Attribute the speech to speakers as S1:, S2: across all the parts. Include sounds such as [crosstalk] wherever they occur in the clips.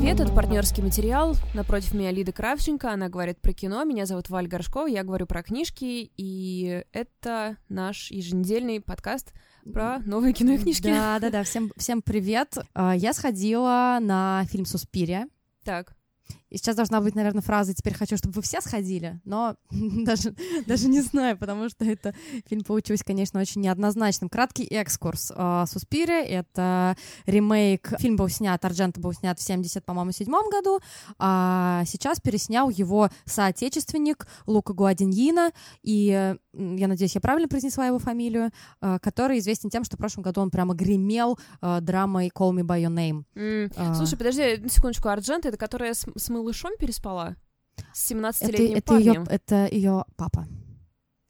S1: привет, это партнерский материал. Напротив меня Лида Кравченко, она говорит про кино. Меня зовут Валь Горшкова, я говорю про книжки, и это наш еженедельный подкаст про новые кино и книжки.
S2: Да, да, да. Всем, всем привет. А, я сходила на фильм Суспирия.
S1: Так.
S2: И сейчас должна быть, наверное, фраза «теперь хочу, чтобы вы все сходили», но [laughs] даже, даже не знаю, потому что это фильм получился, конечно, очень неоднозначным. Краткий экскурс. Uh, «Суспирия» — это ремейк. Фильм был снят, Арджента был снят в 70, по-моему, седьмом году, а сейчас переснял его соотечественник Лука Гуадиньина, и я надеюсь, я правильно произнесла его фамилию, uh, который известен тем, что в прошлом году он прямо гремел uh, драмой «Call Me By Your Name».
S1: Mm. Слушай, подожди, секундочку, Арджента — это которая с, с малышом переспала? С 17-летним
S2: это,
S1: парнем?
S2: Её, это ее папа.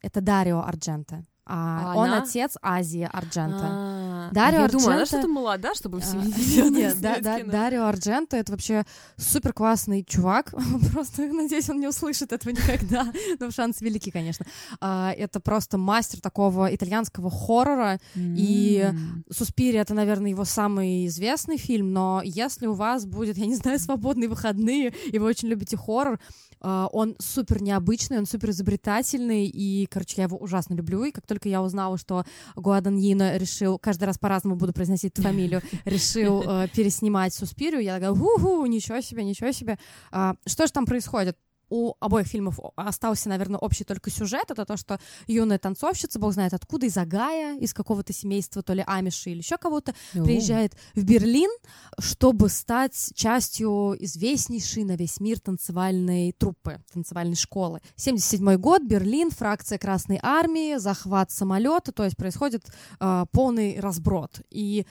S2: Это Дарио Арджента. А, а он она? отец Азии Арджента.
S1: А, Дарио я Арджента... думаю, она что-то молода, чтобы в 70
S2: а, [laughs] Нет, да, да, Дарио Арджента — это вообще супер классный чувак. [laughs] просто, надеюсь, он не услышит этого никогда. [laughs] Но шанс велики, конечно. А, это просто мастер такого итальянского хоррора. И «Суспири» — это, наверное, его самый известный фильм. Но если у вас будет, я не знаю, свободные выходные, и вы очень любите хоррор, он супер необычный, он супер изобретательный, и, короче, я его ужасно люблю, и как только я узнала, что Гуадан Йино решил, каждый раз по-разному буду произносить эту фамилию, [laughs] решил uh, переснимать Суспирию, я такая, ху-ху, ничего себе, ничего себе. Uh, что же там происходит? У обоих фильмов остался, наверное, общий только сюжет. Это то, что юная танцовщица, бог знает откуда, из Агая, из какого-то семейства, то ли Амиши или еще кого-то, приезжает в Берлин, чтобы стать частью известнейшей на весь мир танцевальной труппы, танцевальной школы. 77 год, Берлин, фракция Красной Армии, захват самолета, то есть происходит э, полный разброд. И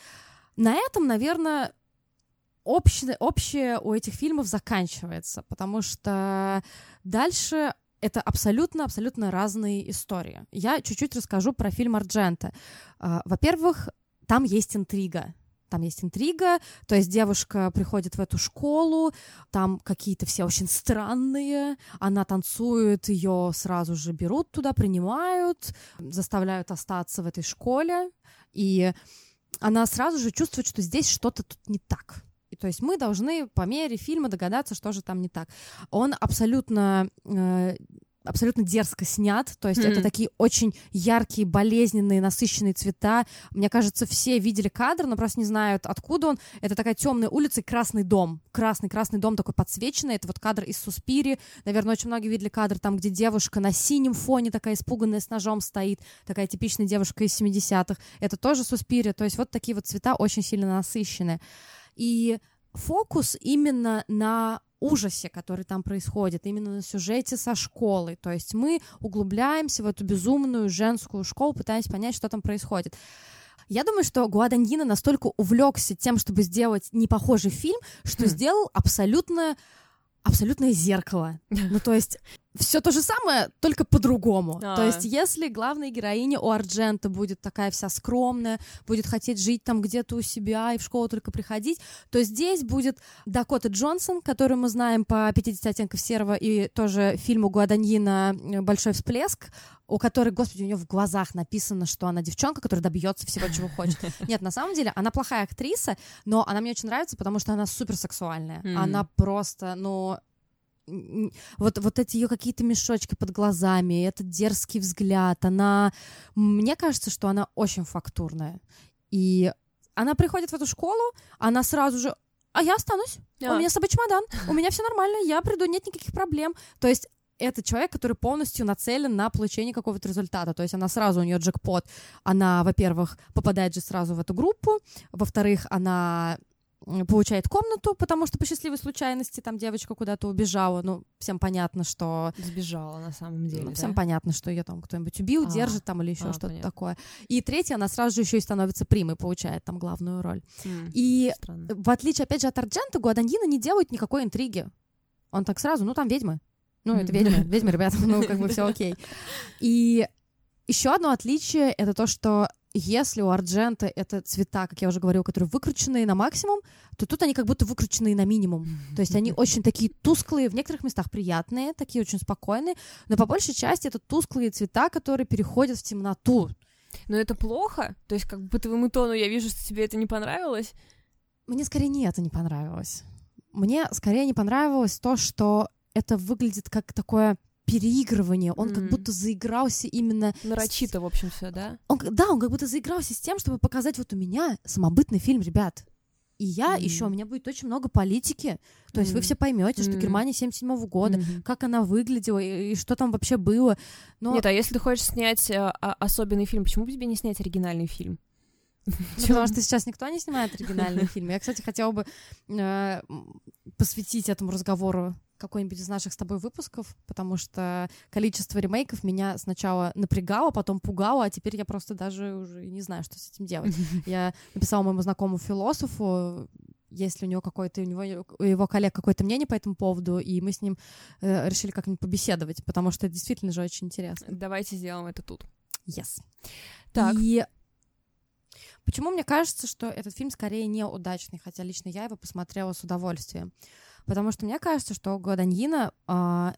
S2: на этом, наверное, общее, общее у этих фильмов заканчивается, потому что дальше это абсолютно-абсолютно разные истории. Я чуть-чуть расскажу про фильм Арджента. А, во-первых, там есть интрига. Там есть интрига, то есть девушка приходит в эту школу, там какие-то все очень странные, она танцует, ее сразу же берут туда, принимают, заставляют остаться в этой школе, и она сразу же чувствует, что здесь что-то тут не так. То есть мы должны по мере фильма догадаться, что же там не так. Он абсолютно э, абсолютно дерзко снят, то есть mm-hmm. это такие очень яркие, болезненные, насыщенные цвета. Мне кажется, все видели кадр, но просто не знают, откуда он. Это такая темная улица и красный дом. Красный, красный дом такой подсвеченный. Это вот кадр из Суспири. Наверное, очень многие видели кадр там, где девушка на синем фоне такая испуганная с ножом стоит. Такая типичная девушка из 70-х. Это тоже Суспири. То есть вот такие вот цвета очень сильно насыщенные. И фокус именно на ужасе, который там происходит, именно на сюжете со школой. То есть мы углубляемся в эту безумную женскую школу, пытаясь понять, что там происходит. Я думаю, что Гуадандина настолько увлекся тем, чтобы сделать непохожий фильм, что хм. сделал абсолютно абсолютное зеркало. [laughs] Ну, то есть все то же самое, только по-другому. А. То есть, если главная героиня у Арджента будет такая вся скромная, будет хотеть жить там где-то у себя и в школу только приходить, то здесь будет Дакота Джонсон, которую мы знаем по 50 оттенков серого и тоже фильму Гуаданьина «Большой всплеск», у которой, господи, у нее в глазах написано, что она девчонка, которая добьется всего, чего хочет. [laughs] Нет, на самом деле, она плохая актриса, но она мне очень нравится, потому что она суперсексуальная. Mm-hmm. Она просто, ну, вот, вот эти ее какие-то мешочки под глазами, этот дерзкий взгляд, она... Мне кажется, что она очень фактурная. И она приходит в эту школу, она сразу же а я останусь. Yeah. У меня с собой чемодан. У меня все нормально, я приду, нет никаких проблем. То есть это человек, который полностью нацелен на получение какого-то результата. То есть она сразу, у нее джекпот. Она, во-первых, попадает же сразу в эту группу. Во-вторых, она получает комнату, потому что по счастливой случайности там девочка куда-то убежала. Ну, всем понятно, что...
S1: Сбежала на самом деле,
S2: ну,
S1: да?
S2: Всем понятно, что ее там кто-нибудь убил, а, держит там или еще а, что-то такое. И третья, она сразу же еще и становится примой, получает там главную роль. Mm, и странно. в отличие, опять же, от Арджента, Гуаданьина не делает никакой интриги. Он так сразу, ну, там ведьмы. Ну, это ведьмы, [laughs] ведьмы, ребята, ну, как бы все окей. И еще одно отличие — это то, что если у Арджента это цвета, как я уже говорила, которые выкрученные на максимум, то тут они как будто выкрученные на минимум. То есть они очень такие тусклые, в некоторых местах приятные, такие очень спокойные, но по большей части это тусклые цвета, которые переходят в темноту.
S1: Но это плохо? То есть как бы твоему тону я вижу, что тебе это не понравилось?
S2: Мне скорее не это не понравилось. мне скорее не понравилось то, что это выглядит как такое переигрывание. Он mm. как будто заигрался именно...
S1: Нарочито, с... в общем, все, да?
S2: Он, да, он как будто заигрался с тем, чтобы показать, вот у меня самобытный фильм, ребят. И я mm. еще, у меня будет очень много политики. То есть mm. вы все поймете, что mm. Германия 77 -го года, mm-hmm. как она выглядела и, и что там вообще было.
S1: Но... Нет, а если ты хочешь снять э, особенный фильм, почему бы тебе не снять оригинальный фильм? [laughs]
S2: Ну, потому что сейчас никто не снимает оригинальные [laughs] фильмы. Я, кстати, хотела бы э, посвятить этому разговору какой-нибудь из наших с тобой выпусков, потому что количество ремейков меня сначала напрягало, потом пугало, а теперь я просто даже уже не знаю, что с этим делать. [laughs] Я написала моему знакомому философу, если у него какой-то, у него, у его коллег какое-то мнение по этому поводу, и мы с ним э, решили как-нибудь побеседовать, потому что это действительно же очень интересно.
S1: Давайте сделаем это тут.
S2: Yes. Так. И почему мне кажется, что этот фильм скорее неудачный, хотя лично я его посмотрела с удовольствием. Потому что мне кажется, что Гуаданьина э,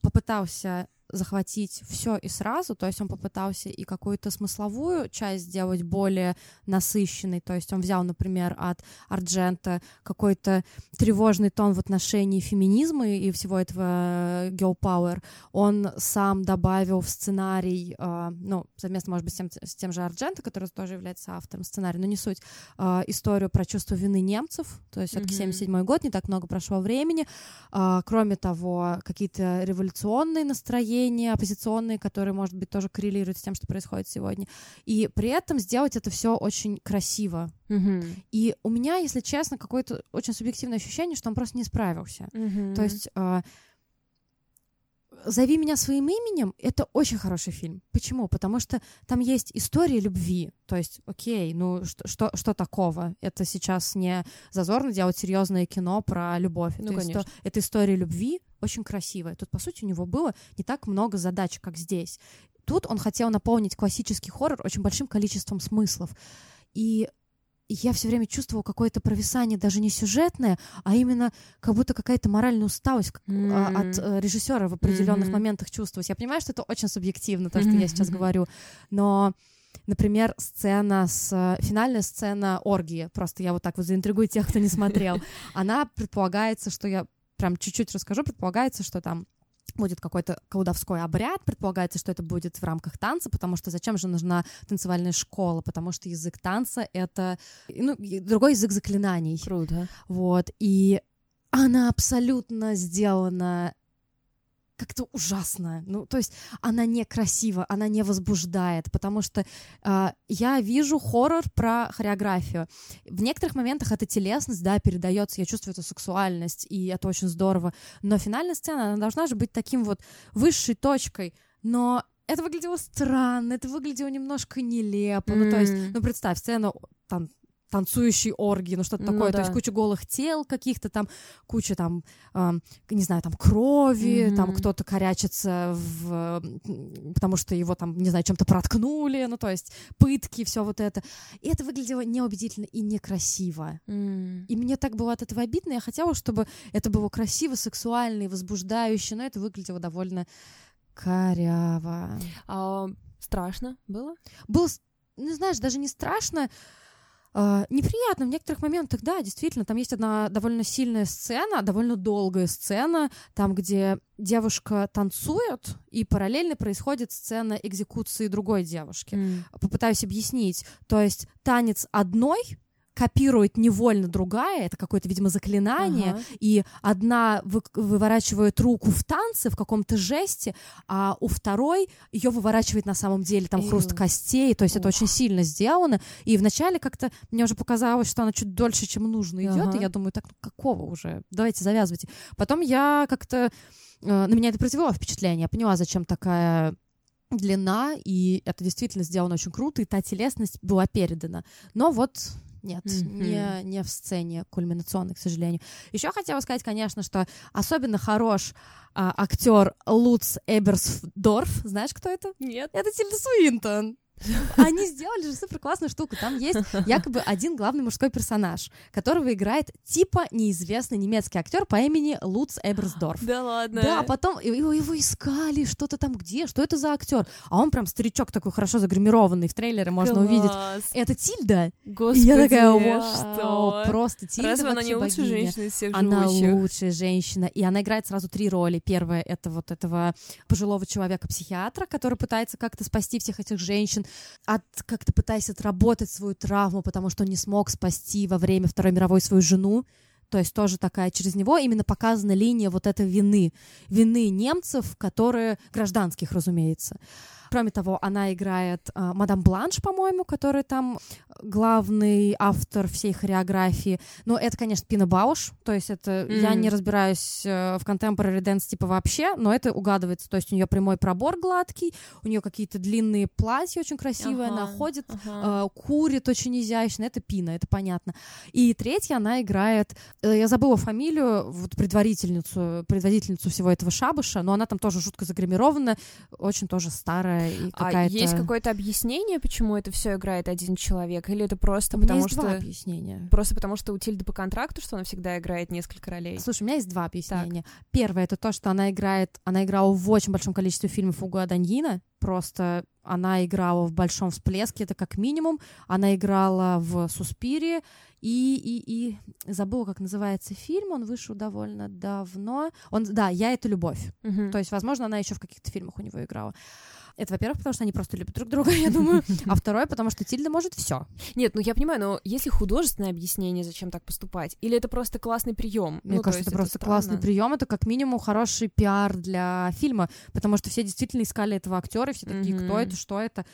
S2: попытался захватить все и сразу, то есть он попытался и какую-то смысловую часть сделать более насыщенной, то есть он взял, например, от Арджента какой-то тревожный тон в отношении феминизма и всего этого girl power, он сам добавил в сценарий, э, ну, совместно, может быть, с тем, с тем же Арджента, который тоже является автором сценария, но не суть, э, историю про чувство вины немцев, то есть все-таки mm-hmm. 77 год, не так много прошло времени, э, кроме того, какие-то революционные настроения, настроения оппозиционные, которые, может быть, тоже коррелируют с тем, что происходит сегодня. И при этом сделать это все очень красиво.
S1: Mm-hmm.
S2: И у меня, если честно, какое-то очень субъективное ощущение, что он просто не справился.
S1: Mm-hmm.
S2: То есть э, «Зови меня своим именем» — это очень хороший фильм. Почему? Потому что там есть история любви. То есть, окей, ну что, что, что такого? Это сейчас не зазорно делать серьезное кино про любовь.
S1: Ну, это,
S2: исто- это история любви, очень красивая. Тут, по сути, у него было не так много задач, как здесь. Тут он хотел наполнить классический хоррор очень большим количеством смыслов. И я все время чувствовала какое-то провисание, даже не сюжетное, а именно как будто какая-то моральная усталость mm-hmm. от э, режиссера в определенных mm-hmm. моментах чувствовать. Я понимаю, что это очень субъективно, то, что mm-hmm. я сейчас говорю, но Например, сцена с финальная сцена оргии. Просто я вот так вот заинтригую тех, кто не смотрел. Она предполагается, что я прям чуть-чуть расскажу. Предполагается, что там будет какой-то колдовской обряд, предполагается, что это будет в рамках танца, потому что зачем же нужна танцевальная школа, потому что язык танца — это ну, другой язык заклинаний.
S1: Круто.
S2: Вот, и она абсолютно сделана как-то ужасно. Ну, то есть она некрасива, она не возбуждает, потому что э, я вижу хоррор про хореографию. В некоторых моментах эта телесность, да, передается, я чувствую эту сексуальность, и это очень здорово. Но финальная сцена, она должна же быть таким вот высшей точкой. Но это выглядело странно, это выглядело немножко нелепо. Mm. Ну, то есть, ну, представь, сцена там танцующей оргии, ну что-то ну, такое, да. то есть куча голых тел каких-то там, куча там, э, не знаю, там крови, mm-hmm. там кто-то корячится, в, потому что его там, не знаю, чем-то проткнули, ну то есть пытки, все вот это. И это выглядело неубедительно и некрасиво.
S1: Mm.
S2: И мне так было от этого обидно, я хотела, чтобы это было красиво, сексуально и возбуждающе, но это выглядело довольно коряво.
S1: А, страшно было?
S2: Было, ну знаешь, даже не страшно, Uh, неприятно в некоторых моментах, да, действительно, там есть одна довольно сильная сцена, довольно долгая сцена, там, где девушка танцует, и параллельно происходит сцена экзекуции другой девушки.
S1: Mm.
S2: Попытаюсь объяснить. То есть танец одной копирует невольно другая, это какое-то, видимо, заклинание, ага. и одна вы, выворачивает руку в танце, в каком-то жесте, а у второй ее выворачивает на самом деле там хруст костей, то есть Ух. это очень сильно сделано, и вначале как-то мне уже показалось, что она чуть дольше, чем нужно идет, ага. и я думаю, так, ну какого уже, давайте завязывайте. Потом я как-то, э, на меня это произвело впечатление, я поняла, зачем такая длина, и это действительно сделано очень круто, и та телесность была передана. Но вот нет, mm-hmm. не, не в сцене кульминационной, к сожалению. Еще хотела сказать, конечно, что особенно хорош а, актер Луц Эберсдорф. Знаешь, кто это?
S1: Нет.
S2: Это Тильда Суинтон. Они сделали же супер классную штуку. Там есть якобы один главный мужской персонаж, которого играет типа неизвестный немецкий актер по имени Луц Эберсдорф.
S1: Да ладно.
S2: Да, а потом его, его искали, что-то там где, что это за актер? А он прям старичок такой хорошо загримированный, в трейлере можно
S1: Класс.
S2: увидеть. Это Тильда.
S1: Господи,
S2: и я такая, вау,
S1: что?
S2: просто Тильда
S1: Разве она не лучшая женщина из всех
S2: Она
S1: живущих?
S2: лучшая женщина, и она играет сразу три роли. Первая — это вот этого пожилого человека-психиатра, который пытается как-то спасти всех этих женщин, от как-то пытаясь отработать свою травму, потому что он не смог спасти во время Второй мировой свою жену. То есть тоже такая через него именно показана линия вот этой вины. Вины немцев, которые гражданских, разумеется. Кроме того, она играет э, мадам Бланш, по-моему, которая там главный автор всей хореографии. Но это, конечно, Пина Бауш, то есть это я
S1: Мгм.
S2: не разбираюсь э, в contemporary dance типа вообще, но это угадывается. То есть у нее прямой пробор гладкий, у нее какие-то длинные платья очень красивые, она
S1: Ага,
S2: ходит
S1: ага.
S2: э, курит очень изящно, это Пина, это понятно. И третья, она играет, э, я забыла фамилию, вот предварительницу, предводительницу всего этого шабаша, но она там тоже жутко загримирована, очень тоже старая и
S1: А
S2: какая-то...
S1: есть какое-то объяснение, почему это все играет один человек? Или это просто
S2: У
S1: потому
S2: есть два
S1: что...
S2: объяснения.
S1: Просто потому что у Тильды по контракту, что она всегда играет несколько ролей?
S2: Слушай, у меня есть два объяснения. Первое это то, что она играет, она играла в очень большом количестве фильмов у Гуаданьина. Просто она играла в большом всплеске, это как минимум. Она играла в Суспире и, и, и забыла, как называется фильм. Он вышел довольно давно. Он, да, я это любовь.
S1: Мгм.
S2: То есть, возможно, она еще в каких-то фильмах у него играла. Это, во-первых, потому что они просто любят друг друга, [laughs] я думаю. А второе, потому что Тильда может все.
S1: Нет, ну я понимаю, но есть ли художественное объяснение, зачем так поступать? Или это просто классный прием?
S2: Мне кажется, это просто классный прием. Это как минимум хороший пиар для фильма, потому что все действительно искали этого актера, все такие, кто
S1: Мгм.
S2: это, что это.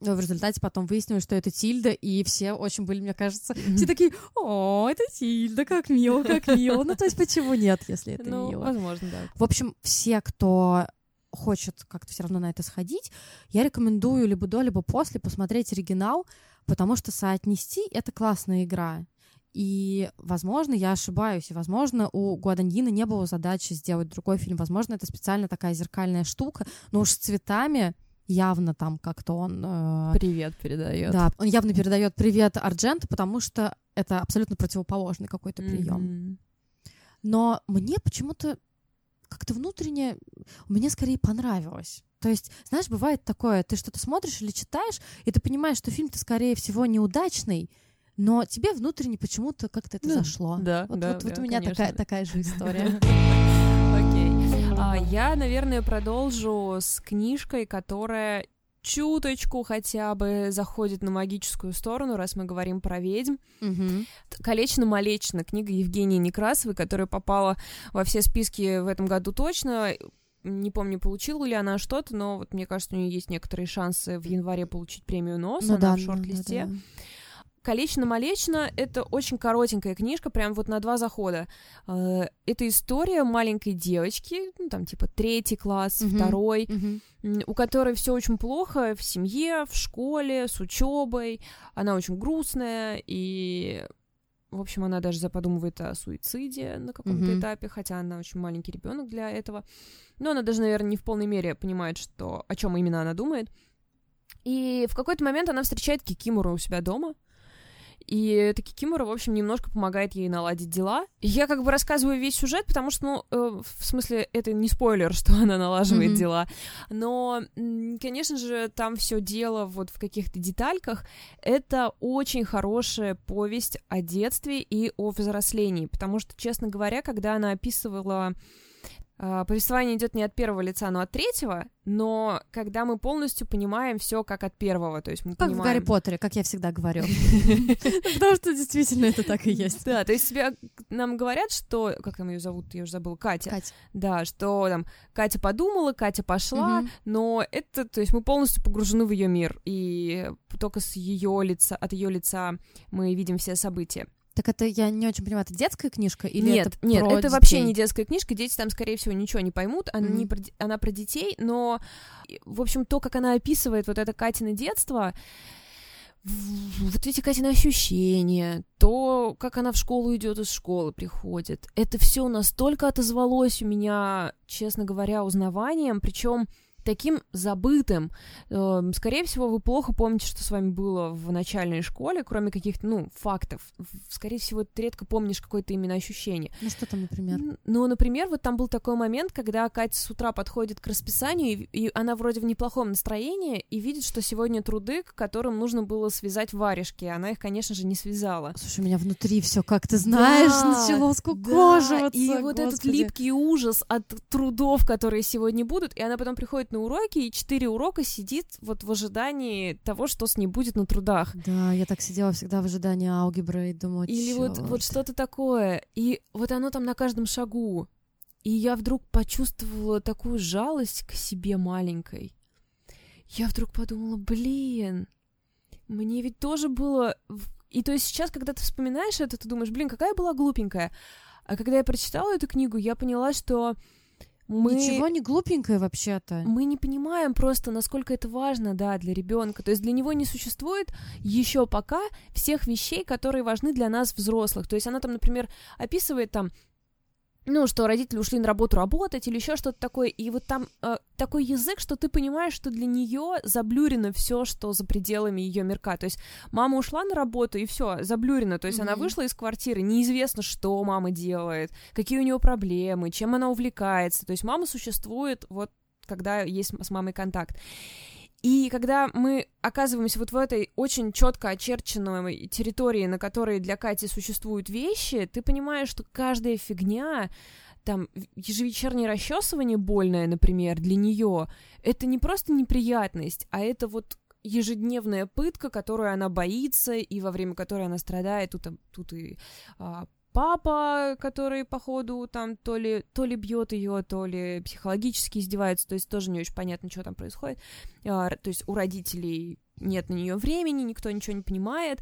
S2: Но в результате потом выяснилось, что это Тильда, и все очень были, мне кажется, все такие, о, это Тильда, как мило, как мило. Ну, то есть, почему нет, если это
S1: Ну,
S2: мило?
S1: возможно, да.
S2: В общем, все, кто хочет как-то все равно на это сходить, я рекомендую либо до, либо после посмотреть оригинал, потому что соотнести — это классная игра. И, возможно, я ошибаюсь, и, возможно, у Гуаданьина не было задачи сделать другой фильм. Возможно, это специально такая зеркальная штука, но уж с цветами явно там как-то он... э,
S1: Привет передает.
S2: да, он явно передает привет Ардженту, потому что это абсолютно противоположный какой-то прием. Но мне почему-то как-то внутренне мне скорее понравилось. То есть, знаешь, бывает такое, ты что-то смотришь или читаешь, и ты понимаешь, что фильм-то, скорее всего, неудачный, но тебе внутренне почему-то как-то это
S1: Да,
S2: зашло.
S1: да,
S2: вот,
S1: да,
S2: вот, вот
S1: да,
S2: у меня
S1: конечно.
S2: такая, такая же история. [laughs]
S1: Окей. А, Я, наверное, продолжу с книжкой, которая чуточку хотя бы заходит на магическую сторону, раз мы говорим про ведьм.
S2: Мгм.
S1: «Колечно-молечно» книга Евгении Некрасовой, которая попала во все списки в этом году точно. Не помню, получила ли она что-то, но вот мне кажется, у нее есть некоторые шансы в январе получить премию НОС,
S2: Ну
S1: она
S2: да,
S1: в
S2: ну да,
S1: шорт-листе.
S2: да.
S1: Колечно-молечно — это очень коротенькая книжка, прям вот на два захода. Э, Это история маленькой девочки, ну, там, типа, третий класс,
S2: Мгм.
S1: второй, м, у которой все очень плохо в семье, в школе, с учебой. Она очень грустная, и, в общем, она даже заподумывает о суициде на каком-то
S2: Мгм.
S1: этапе, хотя она очень маленький ребенок для этого. Но она даже, наверное, не в полной мере понимает, что, о чем именно она думает. И в какой-то момент она встречает Кикимору у себя дома. И эта Кикимора, в общем, немножко помогает ей наладить дела. Я как бы рассказываю весь сюжет, потому что, ну, э, в смысле, это не спойлер, [laughs] что она налаживает
S2: Мгм.
S1: дела. Но, конечно же, там все дело вот в каких-то детальках. Это очень хорошая повесть о детстве и о взрослении, потому что, честно говоря, когда она описывала повествование идет не от первого лица, но от третьего, но когда мы полностью понимаем все как от первого, то есть мы
S2: Как в
S1: понимаем...
S2: Гарри Поттере, как я всегда говорю. [laughs] Потому что действительно это так и есть.
S1: Да, то есть тебе нам говорят, что... Как там ее зовут? Я уже забыла. Катя.
S2: Катя.
S1: Да, что там Катя подумала, Катя пошла, но это, то есть мы полностью погружены в ее мир, и только с ее лица, от ее лица мы видим все события.
S2: Так это я не очень понимаю, это детская книжка или
S1: нет,
S2: это
S1: нет,
S2: про
S1: это вообще
S2: детей?
S1: не детская книжка, дети там, скорее всего, ничего не поймут, она, не
S2: Мгм.
S1: про, она про детей, но, в общем, то, как она описывает вот это Катино детство, вот эти Катины ощущения, то, как она в школу идет, из школы приходит, это все настолько отозвалось у меня, честно говоря, узнаванием, причем таким забытым. Эм, скорее всего, вы плохо помните, что с вами было в начальной школе, кроме каких-то, ну, фактов. Скорее всего, ты редко помнишь какое-то именно ощущение.
S2: Ну, что там, например?
S1: Ну, например, вот там был такой момент, когда Катя с утра подходит к расписанию, и, и она вроде в неплохом настроении, и видит, что сегодня труды, к которым нужно было связать варежки. Она их, конечно же, не связала.
S2: Слушай, у меня внутри все, как ты знаешь, да, начало скукоживаться. Да,
S1: и Господи. вот этот липкий ужас от трудов, которые сегодня будут, и она потом приходит на уроки, и четыре урока сидит вот в ожидании того, что с ней будет на трудах.
S2: Да, я так сидела всегда в ожидании алгебры и думаю,
S1: Или вот, вот что-то такое. И вот оно там на каждом шагу. И я вдруг почувствовала такую жалость к себе маленькой. Я вдруг подумала, блин, мне ведь тоже было... И то есть сейчас, когда ты вспоминаешь это, ты думаешь, блин, какая была глупенькая. А когда я прочитала эту книгу, я поняла, что мы...
S2: Ничего не глупенькое вообще-то.
S1: Мы не понимаем просто, насколько это важно, да, для ребенка. То есть для него не существует еще пока всех вещей, которые важны для нас взрослых. То есть она там, например, описывает там ну, что родители ушли на работу работать или еще что-то такое, и вот там э, такой язык, что ты понимаешь, что для нее заблюрено все, что за пределами ее мирка. То есть мама ушла на работу и все, заблюрено. То есть mm-hmm. она вышла из квартиры, неизвестно, что мама делает, какие у нее проблемы, чем она увлекается. То есть мама существует вот когда есть с мамой контакт. И когда мы оказываемся вот в этой очень четко очерченной территории, на которой для Кати существуют вещи, ты понимаешь, что каждая фигня, там, ежевечернее расчесывание больное, например, для нее, это не просто неприятность, а это вот ежедневная пытка, которую она боится, и во время которой она страдает, тут, тут и а, папа, который, походу, там то ли, то ли бьет ее, то ли психологически издевается, то есть тоже не очень понятно, что там происходит. А, то есть у родителей нет на нее времени, никто ничего не понимает.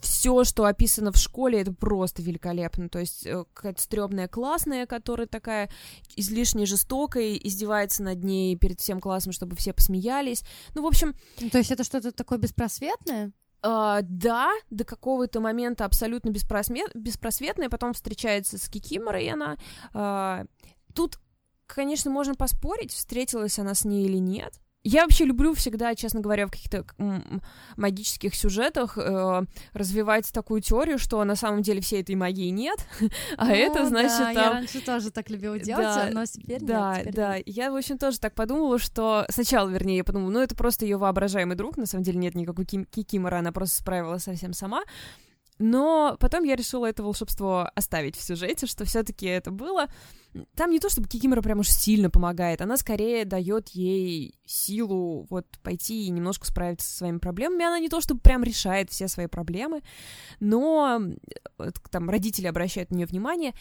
S1: Все, что описано в школе, это просто великолепно. То есть э, какая-то стрёмная классная, которая такая излишне жестокая, издевается над ней перед всем классом, чтобы все посмеялись. Ну, в общем...
S2: То есть это что-то такое беспросветное?
S1: Uh, да, до какого-то момента абсолютно беспросвет... беспросветная, потом встречается с Кикиморой она. Uh, тут, конечно, можно поспорить, встретилась она с ней или нет. Я вообще люблю всегда, честно говоря, в каких-то магических сюжетах э, развивать такую теорию, что на самом деле всей этой магии нет, [laughs] а ну, это значит да, там...
S2: я раньше тоже так любила делать, да, но теперь
S1: да,
S2: нет. Теперь
S1: да,
S2: нет.
S1: я, в общем, тоже так подумала, что... Сначала, вернее, я подумала, ну, это просто ее воображаемый друг, на самом деле нет никакой Кикимора, она просто справилась совсем сама, но потом я решила это волшебство оставить в сюжете, что все-таки это было. Там не то, чтобы Кикимора прям уж сильно помогает, она скорее дает ей силу вот пойти и немножко справиться со своими проблемами. Она не то, чтобы прям решает все свои проблемы, но там родители обращают на нее внимание.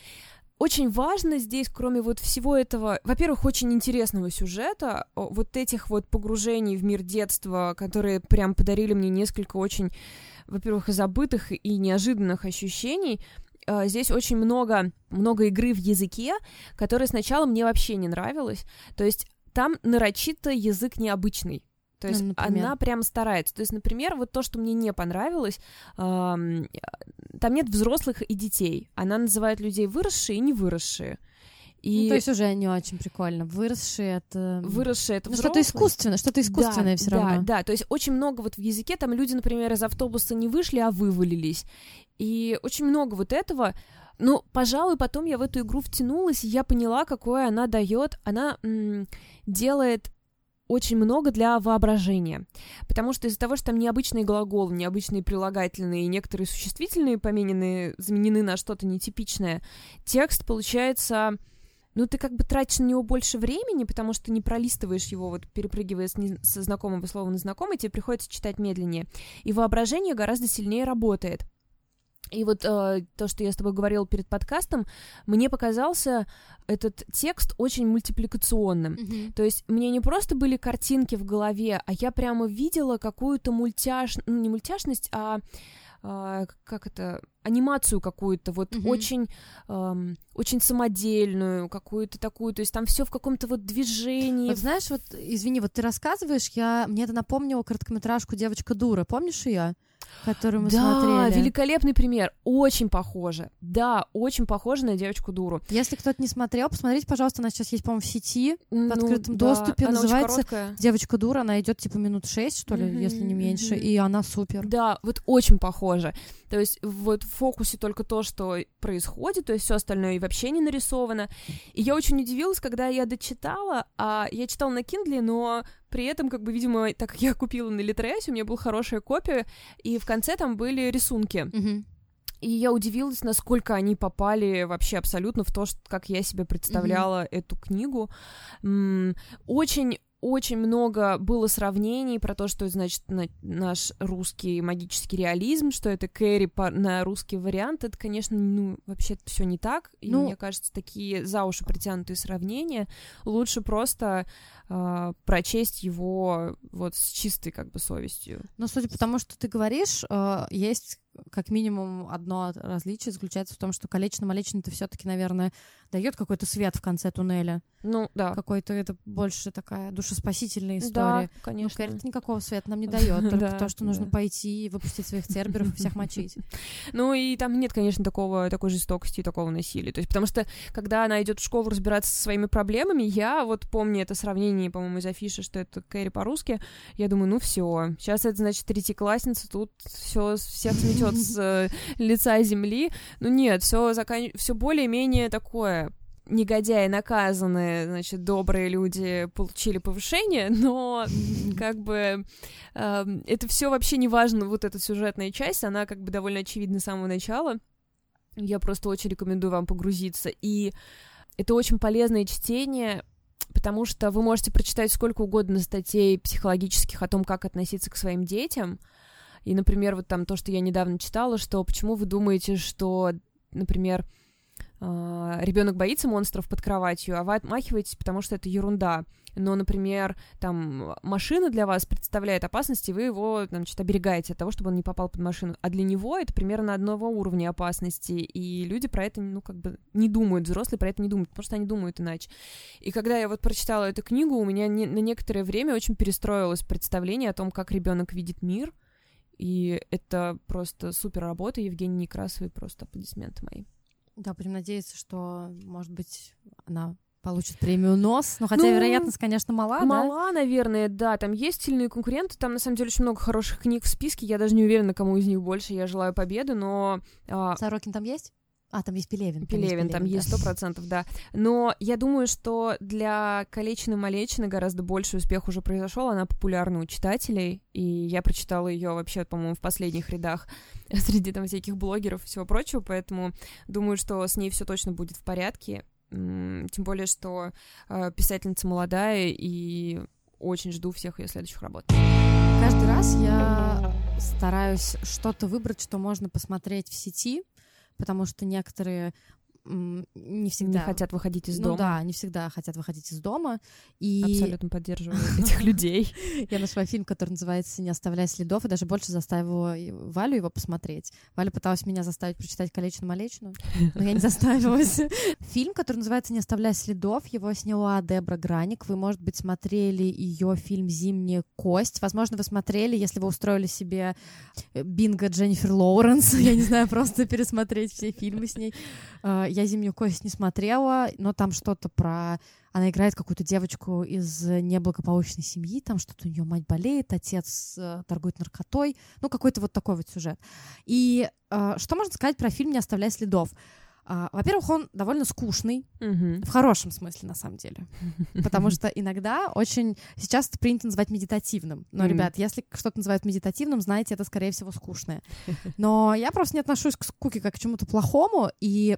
S1: Очень важно здесь, кроме вот всего этого, во-первых, очень интересного сюжета, вот этих вот погружений в мир детства, которые прям подарили мне несколько очень во-первых, забытых и неожиданных ощущений. А, здесь очень много, много игры в языке, которая сначала мне вообще не нравилась. То есть там нарочито язык необычный. То есть ну, она прям старается. То есть, например, вот то, что мне не понравилось, эм, там нет взрослых и детей. Она называет людей выросшие и не выросшие.
S2: И... Ну, то есть уже не очень прикольно. Выросшие это...
S1: Выросшие это
S2: ну, что-то искусственное, что-то искусственное
S1: да,
S2: все равно.
S1: Да, да, то есть очень много вот в языке, там люди, например, из автобуса не вышли, а вывалились. И очень много вот этого. Ну, пожалуй, потом я в эту игру втянулась, и я поняла, какое она дает. Она м- делает очень много для воображения. Потому что из-за того, что там необычные глаголы, необычные прилагательные и некоторые существительные поменены, заменены на что-то нетипичное, текст получается ну, ты как бы тратишь на него больше времени, потому что не пролистываешь его, вот перепрыгивая с не... со знакомого слова на знакомый, тебе приходится читать медленнее. И воображение гораздо сильнее работает. И вот э, то, что я с тобой говорила перед подкастом, мне показался этот текст очень мультипликационным. Mm-hmm. То есть мне не просто были картинки в голове, а я прямо видела какую-то мультяш... ну, не мультяшность, а э, как это, анимацию какую-то, вот mm-hmm. очень, эм, очень самодельную, какую-то такую, то есть там все в каком-то вот движении.
S2: Вот знаешь, вот, извини, вот ты рассказываешь, я, мне это напомнило короткометражку «Девочка дура», помнишь ее? Который мы
S1: да,
S2: смотрели.
S1: великолепный пример. Очень похоже. Да, очень похоже на девочку-дуру.
S2: Если кто-то не смотрел, посмотрите, пожалуйста, она сейчас есть, по-моему, в сети, в
S1: Ну,
S2: открытом
S1: да,
S2: доступе.
S1: она
S2: Называется
S1: короткая.
S2: «Девочка дура», она идет типа минут шесть, что ли,
S1: Мгм,
S2: если не меньше,
S1: мгм.
S2: и она супер.
S1: Да, вот очень похоже. То есть вот в фокусе только то, что происходит, то есть все остальное и вообще не нарисовано. И я очень удивилась, когда я дочитала, а я читала на Kindle, но при этом, как бы, видимо, [laughs] так как я купила на Литресе, у меня была хорошая копия, и в конце там были рисунки.
S2: Мгм.
S1: И я удивилась, насколько они попали вообще абсолютно в то, что, как я себе представляла эту книгу. Очень очень много было сравнений про то, что это значит на- наш русский магический реализм, что это Кэрри по- на русский вариант. Это, конечно, ну, вообще все не так. И
S2: Ну-
S1: мне кажется, такие за уши притянутые сравнения лучше просто а, прочесть его вот с чистой как бы совестью.
S2: Но судя по тому, что ты говоришь, э, есть как минимум одно различие заключается в том, что колечно-молечно это все-таки, наверное, дает какой-то свет в конце туннеля.
S1: Ну, да.
S2: Какой-то это больше такая душеспасительная
S1: Да,
S2: история. Ну,
S1: конечно.
S2: Кэррит никакого света нам не [laughs] дает, только
S1: Да,
S2: то, что нужно
S1: да.
S2: пойти и выпустить своих церберов и [laughs] всех мочить.
S1: Ну и там нет, конечно, такого, такой жестокости и такого насилия. То есть, потому что, когда она идет в школу разбираться со своими проблемами, я вот помню это сравнение, по-моему, из афиши, что это Кэрри по-русски, я думаю, ну все, сейчас это значит третьеклассница, тут все всех сметет с э, лица земли. Ну нет, все закан... все более-менее такое негодяи наказаны, значит, добрые люди получили повышение, [laughs] но как бы эм, это все вообще не важно, вот эта сюжетная часть, она как бы довольно очевидна с самого начала. Я просто очень рекомендую вам погрузиться. И это очень полезное чтение, потому что вы можете прочитать сколько угодно статей психологических о том, как относиться к своим детям. И, например, вот там то, что я недавно читала, что почему вы думаете, что, например, ребенок боится монстров под кроватью, а вы отмахиваетесь, потому что это ерунда. Но, например, там машина для вас представляет опасность, и вы его, значит, оберегаете от того, чтобы он не попал под машину. А для него это примерно одного уровня опасности, и люди про это, ну, как бы не думают, взрослые про это не думают, потому что они думают иначе. И когда я вот прочитала эту книгу, у меня не, на некоторое время очень перестроилось представление о том, как ребенок видит мир, и это просто супер работа. Евгений Некрасовой просто аплодисменты мои.
S2: Да, будем надеяться, что, может быть, она получит премию НОС. Но хотя
S1: Ну,
S2: вероятность, конечно, мала, да?
S1: Мала, наверное, да. Там есть сильные конкуренты. Там, на самом деле, очень много хороших книг в списке. Я даже не уверена, кому из них больше. Я желаю победы, но... а,
S2: Сорокин там есть? А, там есть Пелевин.
S1: Пелевин, там есть сто процентов, да. Но я думаю, что для Калечины Малечины гораздо больше успех уже произошел. Она популярна у читателей, и я прочитала ее вообще, по-моему, в последних рядах [laughs] среди там всяких блогеров и всего прочего, поэтому думаю, что с ней все точно будет в порядке. Тем более, что э, писательница молодая, и очень жду всех ее следующих работ.
S2: Каждый раз я стараюсь что-то выбрать, что можно посмотреть в сети, потому что некоторые не всегда
S1: Не хотят выходить из
S2: ну
S1: дома.
S2: да, не всегда хотят выходить из дома. И
S1: Абсолютно поддерживаю [laughs] этих людей.
S2: я нашла фильм, который называется «Не оставляй следов», и даже больше заставила Валю его посмотреть. Валя пыталась меня заставить прочитать «Колечную-малечную», но я не заставилась. [laughs] Фильм, который называется «Не оставляй следов», его сняла Дебра Граник. Вы, может быть, смотрели ее фильм «Зимняя кость». Возможно, вы смотрели, если вы устроили себе э, бинго Дженнифер Лоуренс. [laughs] Я не знаю, просто пересмотреть все фильмы с ней. Я «Зимнюю кость» не смотрела, но там что-то про... Она играет какую-то девочку из неблагополучной семьи, там что-то у нее мать болеет, отец э, торгует наркотой, ну какой-то вот такой вот сюжет. И э, что можно сказать про фильм «Не оставляй следов»? А, во-первых, он довольно скучный,
S1: Мгм.
S2: в хорошем смысле, на самом деле. Потому что иногда очень... Сейчас это принято называть медитативным. Но, ребят, если что-то называют медитативным, знаете, это, скорее всего, скучное. Но я просто не отношусь к скуке как к чему-то плохому, и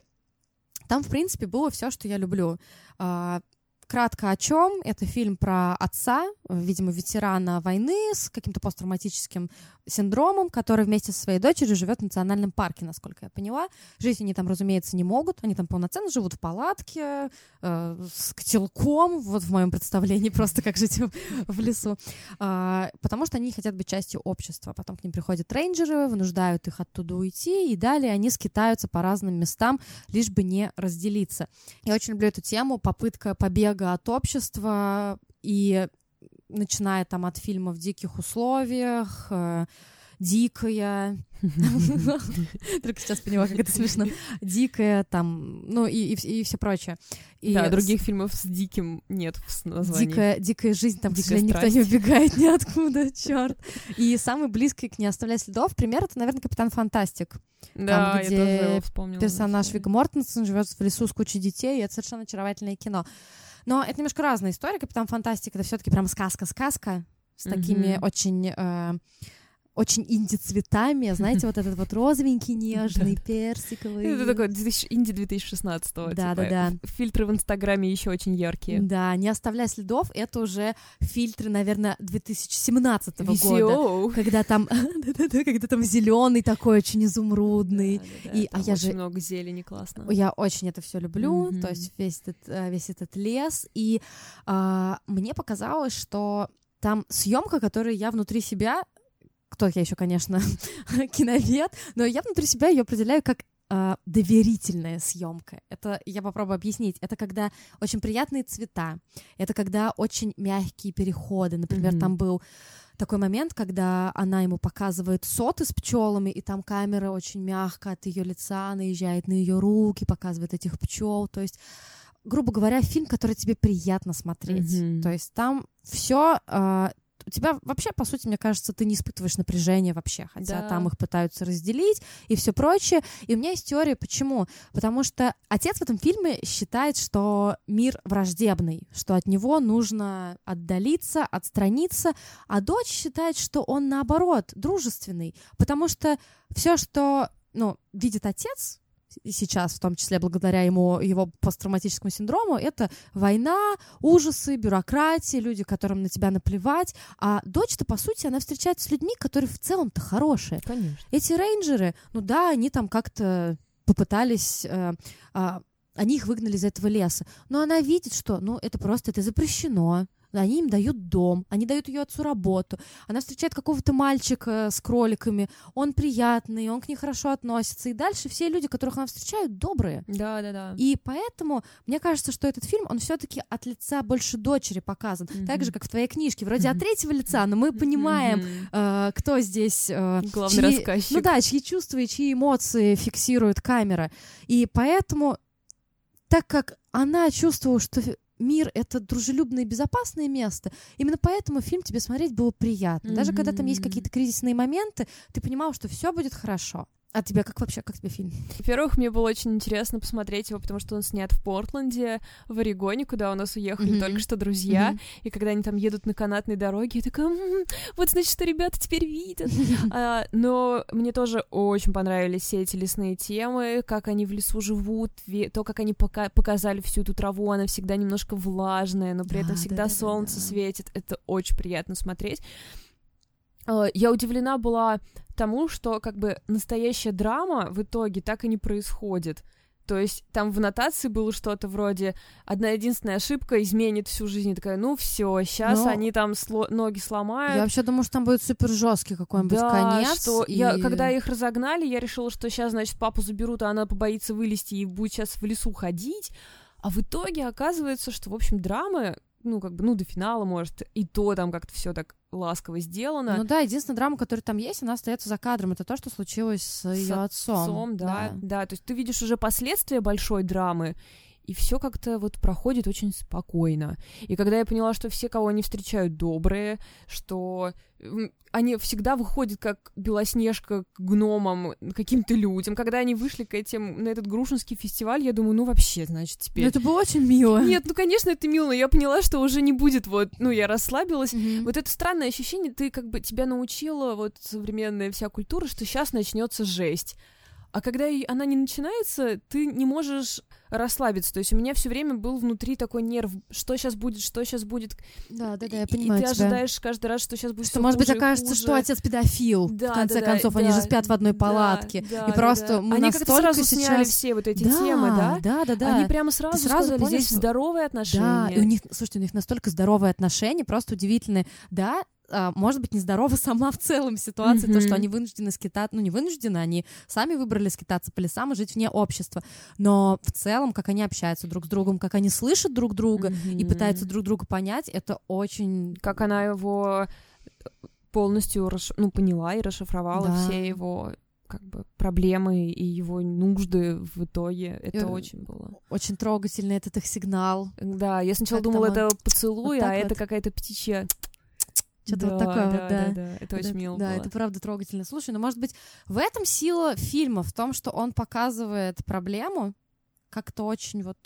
S2: там, в принципе, было все, что я люблю. А, Кратко о чем? Это фильм про отца, видимо, ветерана войны с каким-то посттравматическим синдромом, который вместе со своей дочерью живет в национальном парке, насколько я поняла. Жить они там, разумеется, не могут. Они там полноценно живут в палатке, э, с котелком, вот в моем представлении [laughs] просто как жить в, лесу. А, потому что они хотят быть частью общества. Потом к ним приходят рейнджеры, вынуждают их оттуда уйти, и далее они скитаются по разным местам, лишь бы не разделиться. Я очень люблю эту тему, попытка побега от общества и начиная там от фильма в диких условиях, э, дикая, только сейчас поняла, как это смешно, дикая, там, ну и, и, все прочее.
S1: И да, других фильмов с диким нет в названии.
S2: Дикая, дикая жизнь, там, Дикая к никто не убегает ниоткуда, черт. И самый близкий к «Не оставлять следов» пример — это, наверное, «Капитан Фантастик».
S1: Да,
S2: там, где
S1: я тоже вспомнила.
S2: персонаж Виг Мортенсон живет в лесу с кучей детей, и это совершенно очаровательное кино. Но это немножко разная история. Капитан Фантастик это все-таки прям сказка-сказка с такими mm-hmm. очень э, очень инди-цветами, знаете, [laughs] вот этот вот розовенький, нежный, персиковый.
S1: Это такой инди 2016 Да,
S2: да, да.
S1: Фильтры в Инстаграме еще очень яркие.
S2: Да, не оставляя следов, это уже фильтры, наверное, 2017 года. Когда там, [laughs] когда там зеленый такой, очень изумрудный.
S1: И, а я же много зелени, классно.
S2: Я очень это все люблю, то есть весь этот, э, весь этот лес. И а, мне показалось, что там съемка, которую я внутри себя кто я еще, конечно, [laughs] киновед, но я внутри себя ее определяю как э, доверительная съемка. Это я попробую объяснить. Это когда очень приятные цвета, это когда очень мягкие переходы. Например, mm-hmm. там был такой момент, когда она ему показывает соты с пчелами, и там камера очень мягко от ее лица наезжает на ее руки, показывает этих пчел. То есть грубо говоря, фильм, который тебе приятно смотреть. Mm-hmm. То есть там все э, у тебя вообще, по сути, мне кажется, ты не испытываешь напряжения вообще, хотя да. там их пытаются разделить и все прочее. И у меня есть теория, почему? Потому что отец в этом фильме считает, что мир враждебный, что от него нужно отдалиться, отстраниться, а дочь считает, что он наоборот дружественный, потому что все, что ну, видит отец, сейчас, в том числе благодаря ему, его посттравматическому синдрому, это война, ужасы, бюрократия, люди, которым на тебя наплевать. А дочь-то, по сути, она встречается с людьми, которые в целом-то хорошие.
S1: Конечно.
S2: Эти рейнджеры, ну да, они там как-то попытались... Э, э, они их выгнали из этого леса. Но она видит, что, ну, это просто, это запрещено они им дают дом, они дают ее отцу работу, она встречает какого-то мальчика с кроликами, он приятный, он к ней хорошо относится, и дальше все люди, которых она встречает, добрые.
S1: Да, да, да.
S2: И поэтому мне кажется, что этот фильм, он все-таки от лица больше дочери показан, mm-hmm. так же, как в твоей книжке, вроде mm-hmm. от третьего лица, но мы понимаем, mm-hmm. э, кто здесь... Э,
S1: Главный чьи, рассказчик.
S2: Ну да, чьи чувства и чьи эмоции фиксирует камера. И поэтому, так как она чувствовала, что мир — это дружелюбное и безопасное место. Именно поэтому фильм тебе смотреть было приятно. Mm-hmm. Даже когда там есть какие-то кризисные моменты, ты понимал, что все будет хорошо. А тебе как вообще, как тебе фильм?
S1: Во-первых, мне было очень интересно посмотреть его, потому что он снят в Портленде, в Орегоне, куда у нас уехали mm-hmm. только что друзья, mm-hmm. и когда они там едут на канатной дороге, я такая, м-м, вот значит, что ребята теперь видят. [laughs] а, но мне тоже очень понравились все эти лесные темы, как они в лесу живут, то, как они пока показали всю эту траву, она всегда немножко влажная, но при этом всегда солнце светит, это очень приятно смотреть. А, я удивлена была тому, что как бы настоящая драма в итоге так и не происходит. То есть там в нотации было что-то вроде одна единственная ошибка изменит всю жизнь. И такая, ну все, сейчас Но... они там сло... ноги сломают.
S2: Я вообще думаю, что там будет супер жесткий какой-нибудь да, конец.
S1: Что и... я, когда их разогнали, я решила, что сейчас, значит, папу заберут, а она побоится вылезти и будет сейчас в лесу ходить. А в итоге оказывается, что, в общем, драмы, ну, как бы, ну, до финала, может, и то там как-то все так ласково сделано.
S2: Ну да, единственная драма, которая там есть, она остается за кадром. Это то, что случилось с, с ее отцом.
S1: отцом да, да, да. То есть ты видишь уже последствия большой драмы, и все как-то вот проходит очень спокойно. И когда я поняла, что все, кого они встречают, добрые, что они всегда выходят как Белоснежка к гномам, каким-то людям. Когда они вышли к этим, на этот Грушинский фестиваль, я думаю, ну вообще, значит, теперь...
S2: Но это было очень мило.
S1: Нет, ну, конечно, это мило, но я поняла, что уже не будет вот, ну, я расслабилась. Mm-hmm. Вот это странное ощущение, ты как бы, тебя научила вот современная вся культура, что сейчас начнется жесть. А когда она не начинается, ты не можешь расслабиться. То есть у меня все время был внутри такой нерв, что сейчас будет, что сейчас будет.
S2: Да, да, да, я понимаю.
S1: И ты тебя. ожидаешь каждый раз, что сейчас будет.
S2: Что, может быть, окажется, что отец педофил. Да, в конце да, концов, да, они да, же спят в одной палатке. Да, и просто да. мы
S1: они
S2: настолько
S1: сразу
S2: сейчас...
S1: сняли все вот эти да, темы, да?
S2: Да, да, да.
S1: Они прямо сразу, ты сразу сказали, понял, здесь что... здоровые отношения.
S2: Да, и у них, слушайте, у них настолько здоровые отношения, просто удивительные. Да, может быть, нездорова [laughs] сама в целом ситуация, mm-hmm. то, что они вынуждены скитаться, ну, не вынуждены, они сами выбрали скитаться по лесам и жить вне общества, но в целом, как они общаются друг с другом, как они слышат друг друга mm-hmm. и пытаются друг друга понять, это очень...
S1: Как она его полностью расш... ну, поняла и расшифровала
S2: Да.
S1: все его как бы проблемы и его нужды в итоге. Это
S2: Э,
S1: очень было.
S2: Очень трогательный этот их сигнал.
S1: Да, я сначала
S2: Как
S1: думала,
S2: там
S1: это поцелуй,
S2: вот
S1: а
S2: так
S1: это
S2: вот.
S1: какая-то птичья.
S2: Что-то вот
S1: Да,
S2: такое вот,
S1: да,
S2: да.
S1: да, да, это очень мило
S2: Да,
S1: было.
S2: это правда трогательно. Слушай, ну, может быть, в этом сила фильма, в том, что он показывает проблему как-то очень вот...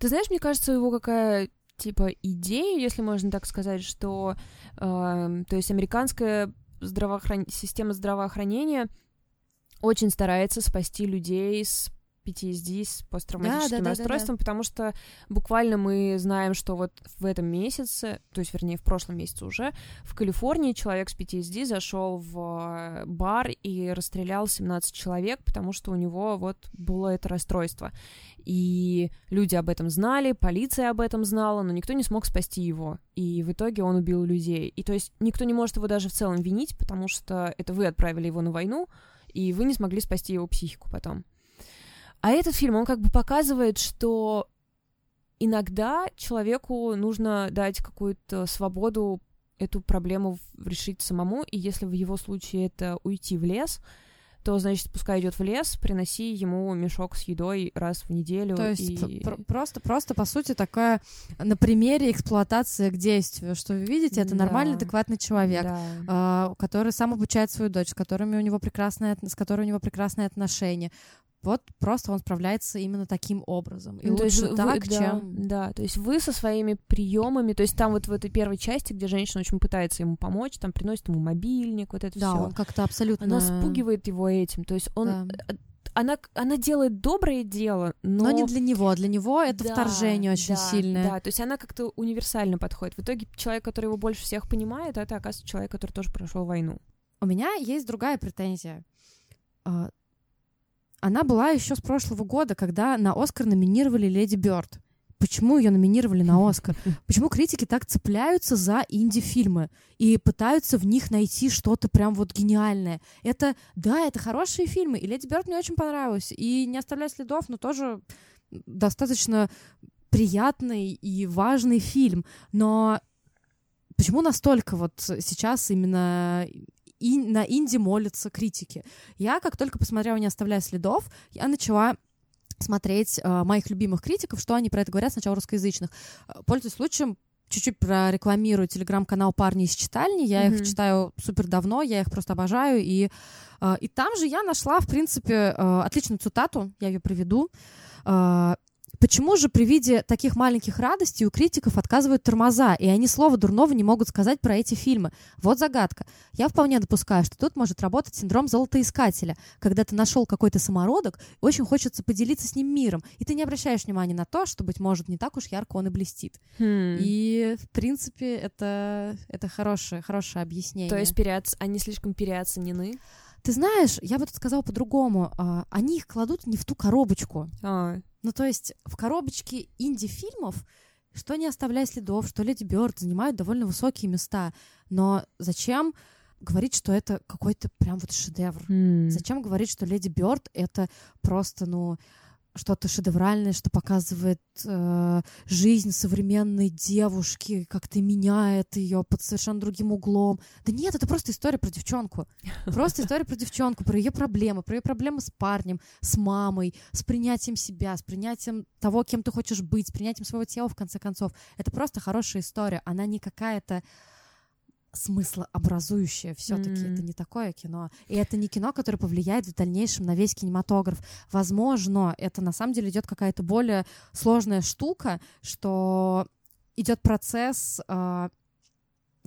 S1: Ты знаешь, мне кажется, его какая типа идея, если можно так сказать, что эм, то есть американская здравоохран- система здравоохранения очень старается спасти людей с PTSD, с посттравматическим
S2: Да, да, да, да,
S1: расстройством, потому что буквально мы знаем, что вот в этом месяце, то есть, вернее, в прошлом месяце уже, в Калифорнии человек с PTSD зашел в э, бар и расстрелял 17 человек, потому что у него вот было это расстройство. И люди об этом знали, полиция об этом знала, но никто не смог спасти его. И в итоге он убил людей. И то есть никто не может его даже в целом винить, потому что это вы отправили его на войну, и вы не смогли спасти его психику потом. А этот фильм, он как бы показывает, что иногда человеку нужно дать какую-то свободу эту проблему решить самому, и если в его случае это уйти в лес, то, значит, пускай идет в лес, приноси ему мешок с едой раз в неделю.
S2: То есть
S1: и...
S2: пр- просто, просто, по сути, такая на примере эксплуатация к действию, что вы видите, это
S1: Да.
S2: нормальный, адекватный человек.
S1: Да.
S2: а, который сам обучает свою дочь, с которыми у него прекрасные, с которой у него прекрасные отношения. Вот просто он справляется именно таким образом. И
S1: Ну,
S2: лучше
S1: вы-
S2: так,
S1: да,
S2: чем...
S1: Да, то есть вы со своими приемами, то есть там вот в этой первой части, где женщина очень пытается ему помочь, там приносит ему мобильник, вот это
S2: Да,
S1: все.
S2: он как-то абсолютно...
S1: Она спугивает его этим, то есть он,
S2: Да.
S1: э, она, она делает доброе дело, но,
S2: Но не для него. Для него это
S1: Да,
S2: вторжение очень
S1: да,
S2: сильное.
S1: Да, то есть она как-то универсально подходит. В итоге человек, который его больше всех понимает, это оказывается человек, который тоже прошел войну.
S2: У меня есть другая претензия. Она была еще с прошлого года, когда на Оскар номинировали Леди Бёрд. Почему ее номинировали на Оскар? [laughs] Почему критики так цепляются за инди-фильмы и пытаются в них найти что-то прям вот гениальное? Это, да, это хорошие фильмы, и Леди Бёрд мне очень понравилась. И «Не оставляй следов», но тоже достаточно приятный и важный фильм. Но почему настолько вот сейчас именно и на инди молятся критики? Я, как только посмотрела «Не оставляя следов», я начала смотреть э, моих любимых критиков, что они про это говорят, сначала русскоязычных. Э, Пользуясь случаем, чуть-чуть прорекламирую телеграм-канал «Парни из читальни». Я
S1: Мгм.
S2: их читаю супер давно, я их просто обожаю. И, э, и там же я нашла, в принципе, э, отличную цитату, я ее приведу. Э, Почему же при виде таких маленьких радостей у критиков отказывают тормоза, и они слова дурного не могут сказать про эти фильмы? Вот загадка. Я вполне допускаю, что тут может работать синдром золотоискателя, когда ты нашел какой-то самородок, и очень хочется поделиться с ним миром, и ты не обращаешь внимания на то, что, быть может, не так уж ярко он и блестит. И, в принципе, это, это хорошее, хорошее объяснение.
S1: То есть переоц... они слишком переоценены.
S2: Ты знаешь, я бы тут сказала по-другому. а, Они их кладут не в ту коробочку.
S1: А,
S2: Ну, то есть в коробочке инди-фильмов, что не оставляя следов, что Леди Бёрд занимают довольно высокие места. Но зачем говорить, что это какой-то прям вот шедевр?
S1: м.
S2: Зачем говорить, что Леди Бёрд это просто, ну, что-то шедевральное, что показывает э, жизнь современной девушки, как-то меняет ее под совершенно другим углом. Да нет, это просто история про девчонку. [laughs] Просто история про девчонку, про ее проблемы, про ее проблемы с парнем, с мамой, с принятием себя, с принятием того, кем ты хочешь быть, с принятием своего тела, в конце концов. Это просто хорошая история. Она не какая-то смыслообразующее все-таки.
S1: М.
S2: Это не такое кино. И это не кино, которое повлияет в дальнейшем на весь кинематограф. Возможно, это на самом деле идет какая-то более сложная штука, что идет процесс, а,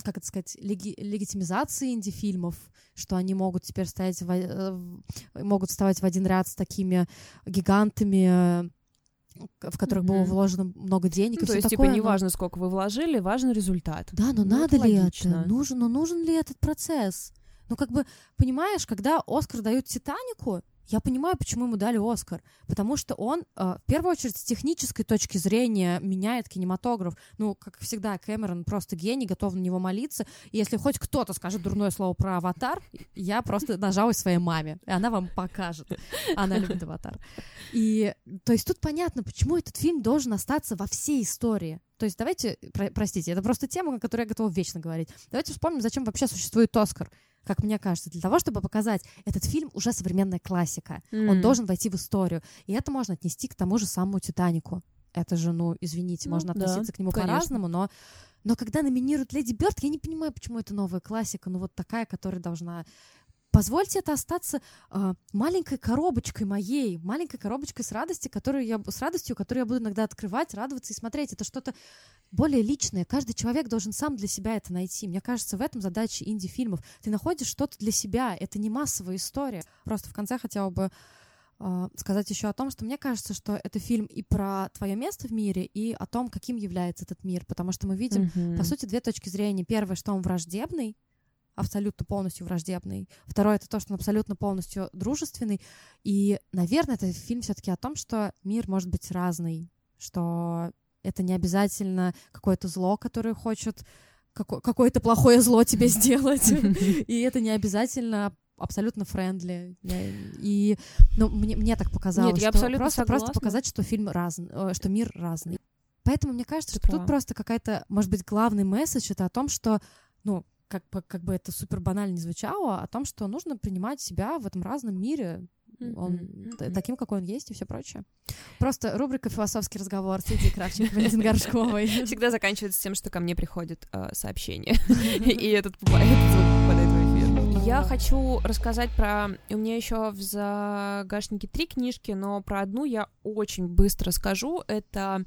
S2: как это сказать, леги- легитимизации инди-фильмов, что они могут теперь стоять в, э, могут вставать в один ряд с такими гигантами, э, в которых было
S1: Мгм.
S2: вложено много денег.
S1: Ну,
S2: и
S1: то есть,
S2: такое,
S1: типа,
S2: но-
S1: не важно, сколько вы вложили, важен результат.
S2: да, но
S1: Ну,
S2: надо
S1: это
S2: ли
S1: логично.
S2: это? Нужен, но нужен ли этот процесс? Ну, как бы, понимаешь, когда Оскар дают Титанику, я понимаю, почему ему дали Оскар. Потому что он, э, в первую очередь, с технической точки зрения меняет кинематограф. Ну, как всегда, Кэмерон просто гений, готов на него молиться. И если хоть кто-то скажет дурное слово про «Аватар», я просто нажалась своей маме, и она вам покажет. Она любит «Аватар». И, то есть, тут понятно, почему этот фильм должен остаться во всей истории. То есть давайте, про- простите, это просто тема, о которой я готова вечно говорить. Давайте вспомним, зачем вообще существует Оскар. Как мне кажется, для того, чтобы показать, этот фильм уже современная классика. Он должен войти в историю. И это можно отнести к тому же самому Титанику. Это же, ну, извините,
S1: Ну,
S2: можно
S1: да,
S2: относиться к нему по-разному, но, но когда номинируют Леди Бёрд, я не понимаю, почему это новая классика, ну вот такая, которая должна... Позвольте это остаться а, маленькой коробочкой моей, маленькой коробочкой с радостью, которую я, с радостью, которую я буду иногда открывать, радоваться и смотреть. Это что-то более личное. Каждый человек должен сам для себя это найти. Мне кажется, в этом задача инди-фильмов. Ты находишь что-то для себя. Это не массовая история. Просто в конце хотела бы а, сказать еще о том, что мне кажется, что это фильм и про твое место в мире, и о том, каким является этот мир. Потому что мы видим, по сути, две точки зрения. Первое, что он враждебный, абсолютно полностью враждебный. Второе, это то, что он абсолютно полностью дружественный. И, наверное, это фильм все-таки о том, что мир может быть разный, что это не обязательно какое-то зло, которое хочет како- какое-то плохое зло тебе сделать. [laughs] И это не обязательно абсолютно френдли. И ну, мне, мне так показалось,
S1: Нет, я
S2: что просто, просто показать, что фильм разный, э, что мир разный. Поэтому мне кажется, что тут просто какая-то, может быть, главный месседж это о том, что, ну, как бы, как бы это супер банально не звучало, о том, что нужно принимать себя в этом разном мире, он т- таким, какой он есть, и все прочее. Просто рубрика «Философский разговор» с Лидией Кравченко, [laughs] Валентиной Горшковой.
S1: Всегда заканчивается тем, что ко мне приходит э, сообщение, и этот попадает в эфир. Я хочу рассказать про... У меня еще в загашнике три книжки, но про одну я очень быстро скажу. Это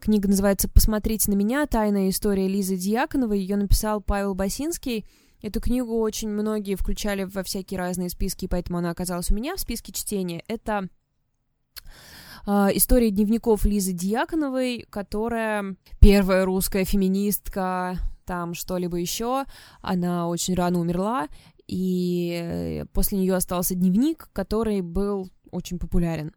S1: книга называется «Посмотрите на меня. Тайная история Лизы Дьяконовой». Ее написал Павел Басинский. Эту книгу очень многие включали во всякие разные списки, поэтому она оказалась у меня в списке чтения. Это а, история дневников Лизы Дьяконовой, которая первая русская феминистка, там что-либо еще. Она очень рано умерла, и э, после нее остался дневник, который был очень популярен.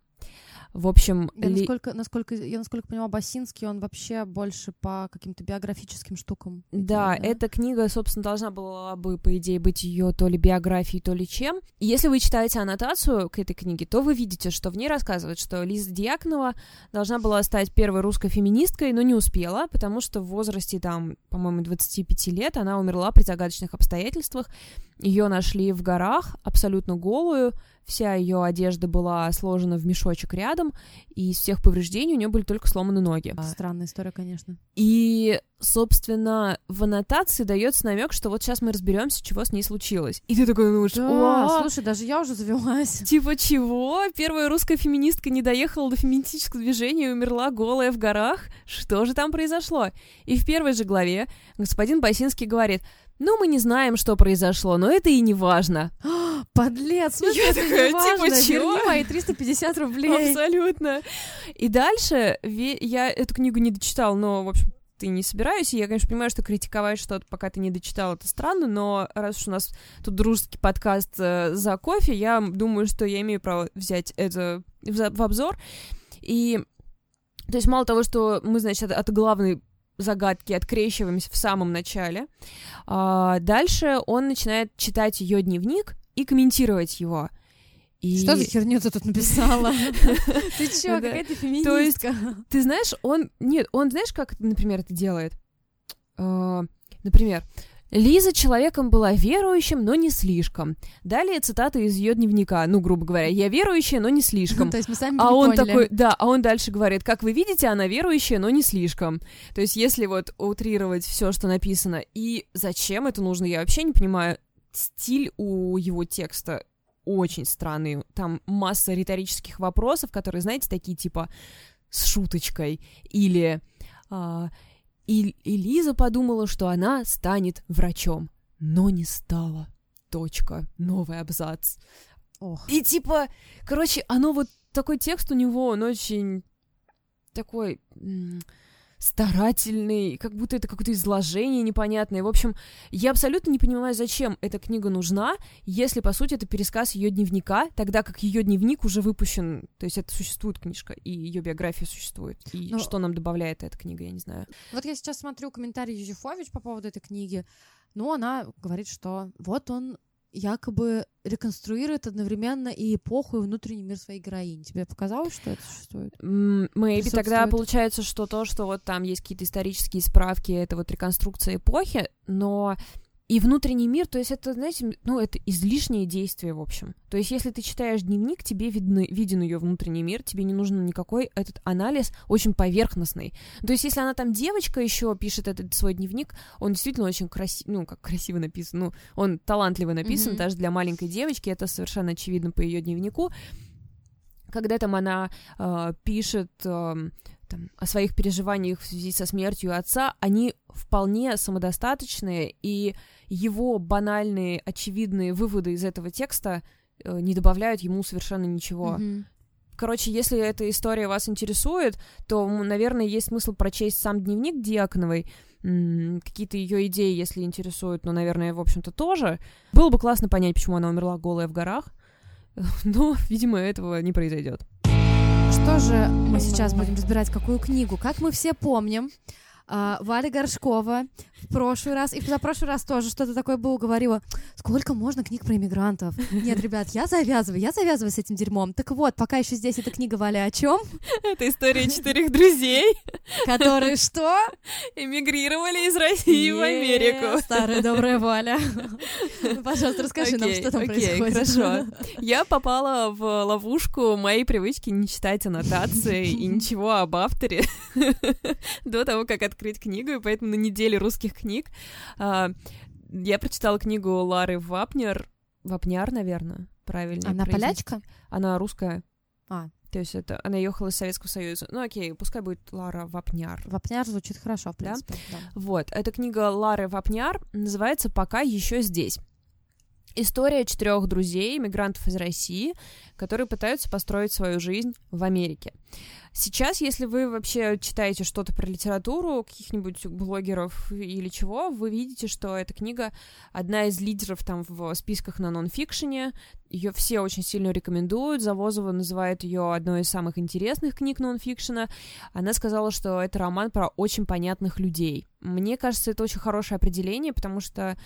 S1: В общем,
S2: Я
S1: Ли-
S2: насколько, насколько, я насколько понимаю, Басинский, он вообще больше по каким-то биографическим штукам.
S1: Да,
S2: идет,
S1: эта книга, собственно, должна была бы, по идее, быть ее то ли биографией, то ли чем. И если вы читаете аннотацию к этой книге, то вы видите, что в ней рассказывают, что Лиза Дьяконова должна была стать первой русской феминисткой, но не успела, потому что в возрасте, там, по-моему, 25 лет она умерла при загадочных обстоятельствах. Ее нашли в горах, абсолютно голую, вся ее одежда была сложена в мешочек рядом, и из всех повреждений у нее были только сломаны ноги.
S2: Странная история, конечно.
S1: И, собственно, в аннотации дается намек, что вот сейчас мы разберемся, чего с ней случилось. И ты такой думаешь,
S2: Да,
S1: «О,
S2: слушай, даже я уже завелась. [laughs]
S1: типа чего? Первая русская феминистка не доехала до феминистического движения и умерла голая в горах? Что же там произошло? И в первой же главе господин Басинский говорит, ну, мы не знаем, что произошло, но это и не важно. [gasps]
S2: Подлец, смысле,
S1: Я
S2: это
S1: такая,
S2: не важно,
S1: типа, чего?
S2: верни мои 350 рублей.
S1: Абсолютно. И дальше я эту книгу не дочитала, но, в общем, ты не собираюсь, и я, конечно, понимаю, что критиковать что-то, пока ты не дочитал, это странно, но раз уж у нас тут дружеский подкаст э, за кофе, я думаю, что я имею право взять это в, в обзор. И, то есть, мало того, что мы, значит, от главной загадки открещиваемся в самом начале, а, дальше он начинает читать ее дневник и комментировать его. И...
S2: Что за херню ты тут написала? [laughs] Ты чё,
S1: Да.
S2: какая ты
S1: То есть
S2: феминистка?
S1: Ты знаешь, он... Нет, он, знаешь, как, например, это делает? Э, Например, Лиза человеком была верующим, но не слишком. Далее цитата из ее дневника, ну, грубо говоря, я верующая, но не слишком. [laughs]
S2: То есть мы сами
S1: А он
S2: поняли.
S1: такой, да, а он дальше говорит, как вы видите, она верующая, но не слишком. То есть, если вот утрировать все, что написано, и зачем это нужно, я вообще не понимаю. Стиль у его текста очень странный. Там масса риторических вопросов, которые, знаете, такие типа с шуточкой. Или, а, и, и Лиза подумала, что она станет врачом, но не стала. Точка. Новый абзац.
S2: Ох.
S1: И типа, короче, оно вот такой текст у него, он очень такой старательный, как будто это какое-то изложение непонятное. В общем, я абсолютно не понимаю, зачем эта книга нужна, если, по сути, это пересказ ее дневника, тогда как ее дневник уже выпущен, то есть это существует книжка, и ее биография существует. И
S2: Ну,
S1: что нам добавляет эта книга, я не знаю.
S2: Вот я сейчас смотрю комментарий Юзефович по поводу этой книги. Ну, она говорит, что вот он якобы реконструирует одновременно и эпоху, и внутренний мир своей героини. Тебе показалось, что это существует?
S1: М, Maybe тогда получается, что то, что вот там есть какие-то исторические справки, это вот реконструкция эпохи, но и внутренний мир, то есть это, знаете, ну, это излишнее действие, в общем. То есть если ты читаешь дневник, тебе видны, виден ее внутренний мир, тебе не нужен никакой этот анализ очень поверхностный. То есть если она там девочка еще пишет этот свой дневник, он действительно очень красиво, ну, как красиво написан, ну, он талантливо написан, mm-hmm. даже для маленькой девочки, это совершенно очевидно по ее дневнику. Когда там она э, пишет... Э, там, о своих переживаниях в связи со смертью отца, они вполне самодостаточные, и его банальные, очевидные выводы из этого текста э, не добавляют ему совершенно ничего. Mm-hmm. Короче, если эта история вас интересует, то, наверное, есть смысл прочесть сам дневник Диаконовой, какие-то ее идеи, если интересуют, но, наверное, в общем-то, тоже. Было бы классно понять, почему она умерла голая в горах, [laughs] но, видимо, этого не произойдет.
S2: Что же мы сейчас будем разбирать, какую книгу? Как мы все помним, а, Валя Горшкова в прошлый раз, и в прошлый раз тоже что-то такое было, говорила, сколько можно книг про иммигрантов? Нет, ребят, я завязываю, я завязываю с этим дерьмом. Так вот, пока еще здесь эта книга Валя о чем?
S1: Это история четырех друзей.
S2: Которые что?
S1: Эмигрировали из России в Америку.
S2: Старая добрая Валя. Пожалуйста, расскажи нам, что там происходит.
S1: хорошо. [laughs] Я попала в ловушку моей привычки не читать аннотации и ничего об авторе [laughs] до того, как открыть книгу, и поэтому на неделе русских книг а, я прочитала книгу Лары Вапнер, Вапняр, наверное, правильно.
S2: Она полячка?
S1: Она русская.
S2: А.
S1: То есть это она ехала из Советского Союза. Ну окей, пускай будет Лара Вапняр.
S2: Вапняр звучит хорошо, в принципе. Да?
S1: Да. Вот, эта книга Лары Вапняр называется «Пока еще здесь». История четырех друзей, мигрантов из России, которые пытаются построить свою жизнь в Америке. Сейчас, если вы вообще читаете что-то про литературу, каких-нибудь блогеров или чего, вы видите, что эта книга одна из лидеров там в списках на нонфикшене. Ее все очень сильно рекомендуют. Завозова называет ее одной из самых интересных книг нонфикшена. Она сказала, что это роман про очень понятных людей. Мне кажется, это очень хорошее определение, потому что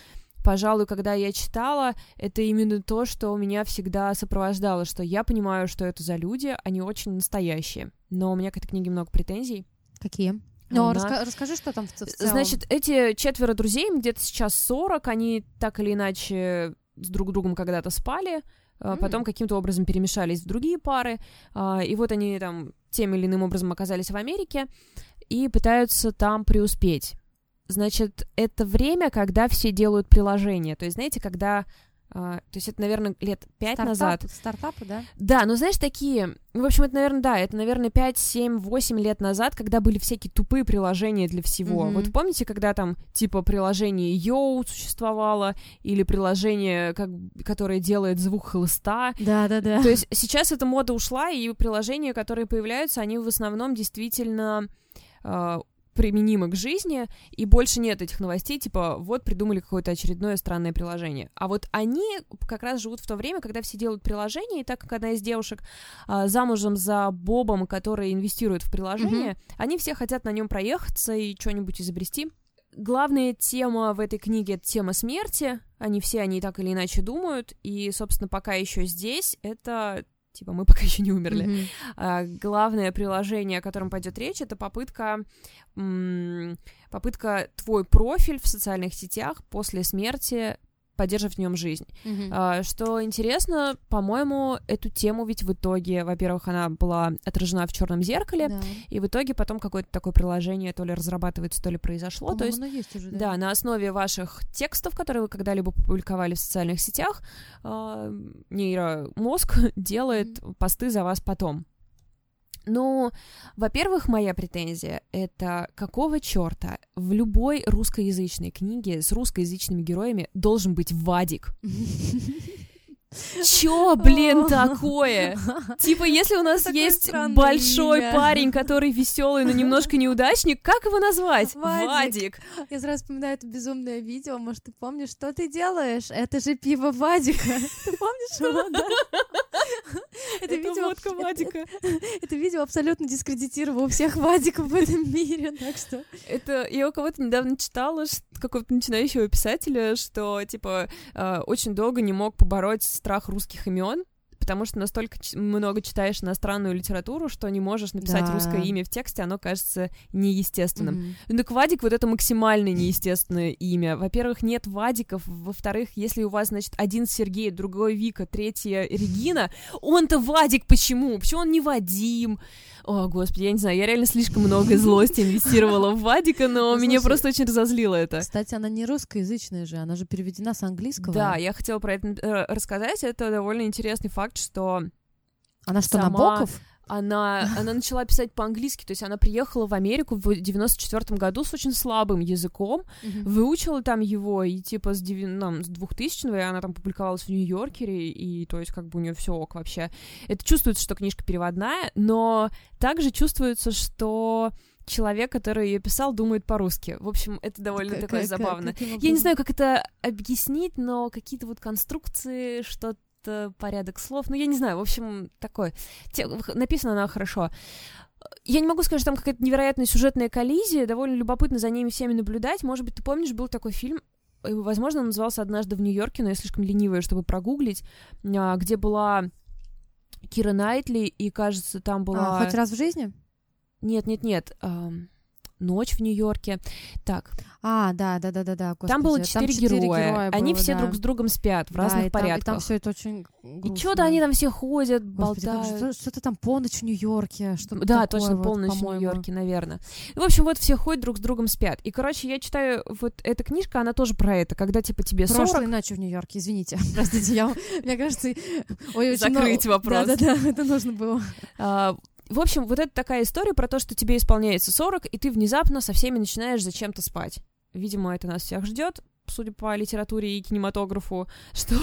S1: пожалуй, когда я читала, это именно то, что меня всегда сопровождало, что я понимаю, что это за люди, они очень настоящие. Но у меня к этой книге много претензий.
S2: Какие? Ну, Она... раска- расскажи, что там в, целом.
S1: Значит, эти четверо друзей, где-то сейчас 40, они так или иначе с друг другом когда-то спали, mm-hmm. потом каким-то образом перемешались в другие пары, а, и вот они там тем или иным образом оказались в Америке и пытаются там преуспеть. Значит, это время, когда все делают приложения. То есть, знаете, когда Uh, то есть это, наверное, лет пять назад.
S2: Стартапы, да?
S1: Да, ну знаешь, такие... В общем, это, наверное, да, это, наверное, 5, 7, 8 лет назад, когда были всякие тупые приложения для всего. Mm-hmm. Вот помните, когда там, типа, приложение Йоу существовало, или приложение, как, которое делает звук хлыста?
S2: Да-да-да.
S1: То есть сейчас эта мода ушла, и приложения, которые появляются, они в основном действительно uh, применимо к жизни, и больше нет этих новостей, типа, вот придумали какое-то очередное странное приложение. А вот они как раз живут в то время, когда все делают приложения, и так как одна из девушек а, замужем за Бобом, который инвестирует в приложение, mm-hmm. они все хотят на нем проехаться и что-нибудь изобрести. Главная тема в этой книге — это тема смерти. Они все они так или иначе думают. И, собственно, пока еще здесь, это типа мы [laughs] пока еще не умерли. Mm-hmm. А, главное приложение, о котором пойдет речь, это попытка попытка твой профиль в социальных сетях после смерти поддерживать в нем жизнь. Mm-hmm. А, что интересно, по-моему, эту тему ведь в итоге, во-первых, она была отражена в черном зеркале, да. и в итоге потом какое-то такое приложение то ли разрабатывается, то ли произошло. То есть,
S2: есть уже, да.
S1: да, на основе ваших текстов, которые вы когда-либо публиковали в социальных сетях, э, нейромозг [laughs] делает mm-hmm. посты за вас потом. Ну, во-первых, моя претензия — это какого черта в любой русскоязычной книге с русскоязычными героями должен быть Вадик? [laughs] Чё, блин, такое? Типа, если у нас есть большой имя. парень, который веселый, но немножко неудачник, как его назвать? Вадик. Вадик.
S2: Я сразу вспоминаю это безумное видео. Может, ты помнишь, что ты делаешь? Это же пиво Вадика. [laughs] Ты помнишь его?
S1: Это видео... водка Вадика.
S2: Это видео абсолютно дискредитировало всех Вадиков в этом мире, так что...
S1: Это... Я у кого-то недавно читала, какого-то начинающего писателя, что, типа, э, очень долго не мог побороть страх русских имен, потому что настолько много читаешь иностранную литературу, что не можешь написать да. русское имя в тексте, оно кажется неестественным. Mm-hmm. Ну Вадик вот это максимально неестественное имя. Во-первых, нет Вадиков, во-вторых, если у вас, значит, один Сергей, другой Вика, третья Регина, он-то Вадик почему? Почему он не Вадим? О, господи, я не знаю, я реально слишком много злости инвестировала в Вадика, но ну, меня просто очень разозлило это.
S2: Кстати, она не русскоязычная же, она же переведена с английского.
S1: Да, я хотела про это э, рассказать, это довольно интересный факт, что...
S2: Она что, сама... Набоков?
S1: она, она начала писать по-английски, то есть она приехала в Америку в 94 году с очень слабым языком, mm-hmm. выучила там его, и типа с, 9, ну, с 2000-го, и она там публиковалась в Нью-Йоркере, и то есть как бы у нее все ок вообще. Это чувствуется, что книжка переводная, но также чувствуется, что человек, который ее писал, думает по-русски. В общем, это довольно как, такое как, забавно. Как, Я не знаю, как это объяснить, но какие-то вот конструкции, что порядок слов. Ну, я не знаю, в общем, такое. Написано она хорошо. Я не могу сказать, что там какая-то невероятная сюжетная коллизия, довольно любопытно за ними всеми наблюдать. Может быть, ты помнишь, был такой фильм, э, возможно, он назывался «Однажды в Нью-Йорке», но я слишком ленивая, чтобы прогуглить, а, где была Кира Найтли, и, кажется, там была...
S2: А, хоть раз в жизни?
S1: Нет, нет, нет. Ночь в Нью-Йорке. Так.
S2: А, да, да, да, да, да.
S1: Господи. Там было четыре героя. героя было, они все да. друг с другом спят в разных
S2: да, и
S1: порядках.
S2: Там, и там все это очень грустно.
S1: И что-то они там все ходят,
S2: Господи,
S1: болтают.
S2: Что-то там полночь в Нью-Йорке. Что
S1: да,
S2: такое,
S1: точно,
S2: вот,
S1: полночь в Нью-Йорке, наверное. В общем, вот все ходят друг с другом спят. И, короче, я читаю, вот эта книжка, она тоже про это, когда, типа, тебе 40...
S2: Прошлой ночью в Нью-Йорке, извините. [laughs] Простите, я, мне кажется...
S1: Ой, Закрыть вопрос.
S2: Да-да-да, это нужно было.
S1: В общем, вот это такая история про то, что тебе исполняется 40, и ты внезапно со всеми начинаешь зачем-то спать. Видимо, это нас всех ждет, судя по литературе и кинематографу, [laughs] что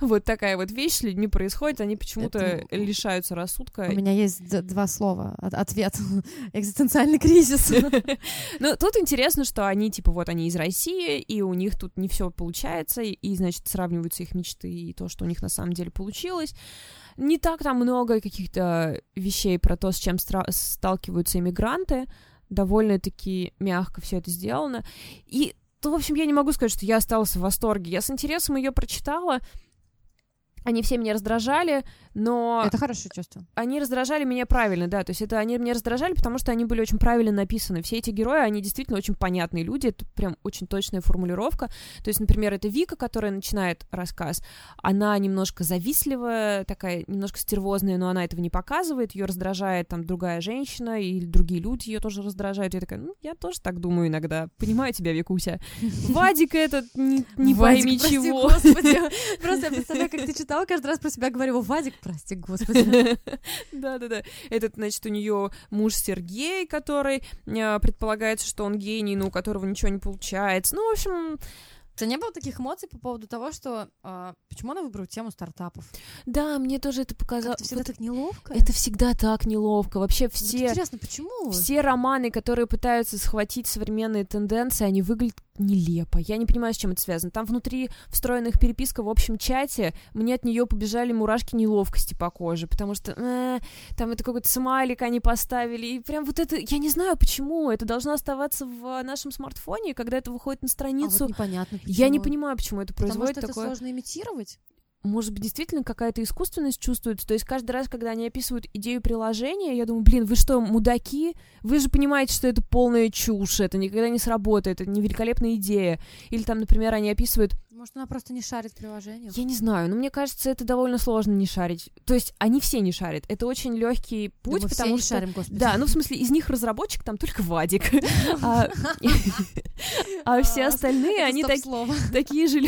S1: вот такая вот вещь с людьми происходит, они почему-то это... лишаются рассудка.
S2: У меня есть два слова. Ответ. [laughs] Экзистенциальный кризис. [laughs]
S1: Ну, тут интересно, что они, типа, вот они из России, и у них тут не все получается, и, значит, сравниваются их мечты и то, что у них на самом деле получилось не так там много каких-то вещей про то, с чем сталкиваются иммигранты. Довольно-таки мягко все это сделано. И, в общем, я не могу сказать, что я осталась в восторге. Я с интересом ее прочитала, они все меня раздражали, но...
S2: Это хорошее чувство.
S1: Они раздражали меня правильно, да, то есть это они меня раздражали, потому что они были очень правильно написаны. Все эти герои, они действительно очень понятные люди, это прям очень точная формулировка. То есть, например, это Вика, которая начинает рассказ, она немножко завистливая, такая немножко стервозная, но она этого не показывает, ее раздражает там другая женщина, и другие люди ее тоже раздражают. Я такая, ну, я тоже так думаю иногда, понимаю тебя, Викуся. [laughs] Вадик этот, не, не пойми чего. [laughs]
S2: Просто я представляю, как ты читаешь читала, каждый раз про себя говорю, Вадик, прости, господи. [laughs]
S1: Да-да-да. Этот, значит, у нее муж Сергей, который а, предполагается, что он гений, но у которого ничего не получается. Ну, в общем,
S2: тебя не было таких эмоций по поводу того, что э, почему она выбрала тему стартапов?
S1: Да, мне тоже это показалось.
S2: Это всегда вот, так неловко.
S1: Это всегда так неловко. Вообще все. Вот
S2: интересно, почему?
S1: Все романы, которые пытаются схватить современные тенденции, они выглядят нелепо. Я не понимаю, с чем это связано. Там внутри встроенных переписка в общем чате, мне от нее побежали мурашки неловкости по коже, потому что э, там это какой-то смайлик они поставили, и прям вот это, я не знаю почему, это должно оставаться в нашем смартфоне, когда это выходит на страницу. А
S2: вот непонятно почему.
S1: Я не понимаю, почему это происходит.
S2: Потому
S1: что такое...
S2: это сложно имитировать?
S1: Может быть, действительно какая-то искусственность чувствуется. То есть каждый раз, когда они описывают идею приложения, я думаю, блин, вы что, мудаки? Вы же понимаете, что это полная чушь, это никогда не сработает, это не идея. Или там, например, они описывают
S2: может, она просто не шарит приложение?
S1: Я не знаю, но мне кажется, это довольно сложно не шарить. То есть они все не шарят. Это очень легкий путь,
S2: мы
S1: потому
S2: все
S1: что...
S2: не шарим, господи.
S1: Да, ну в смысле, из них разработчик там только Вадик. А, [laughs] а все остальные, они такие же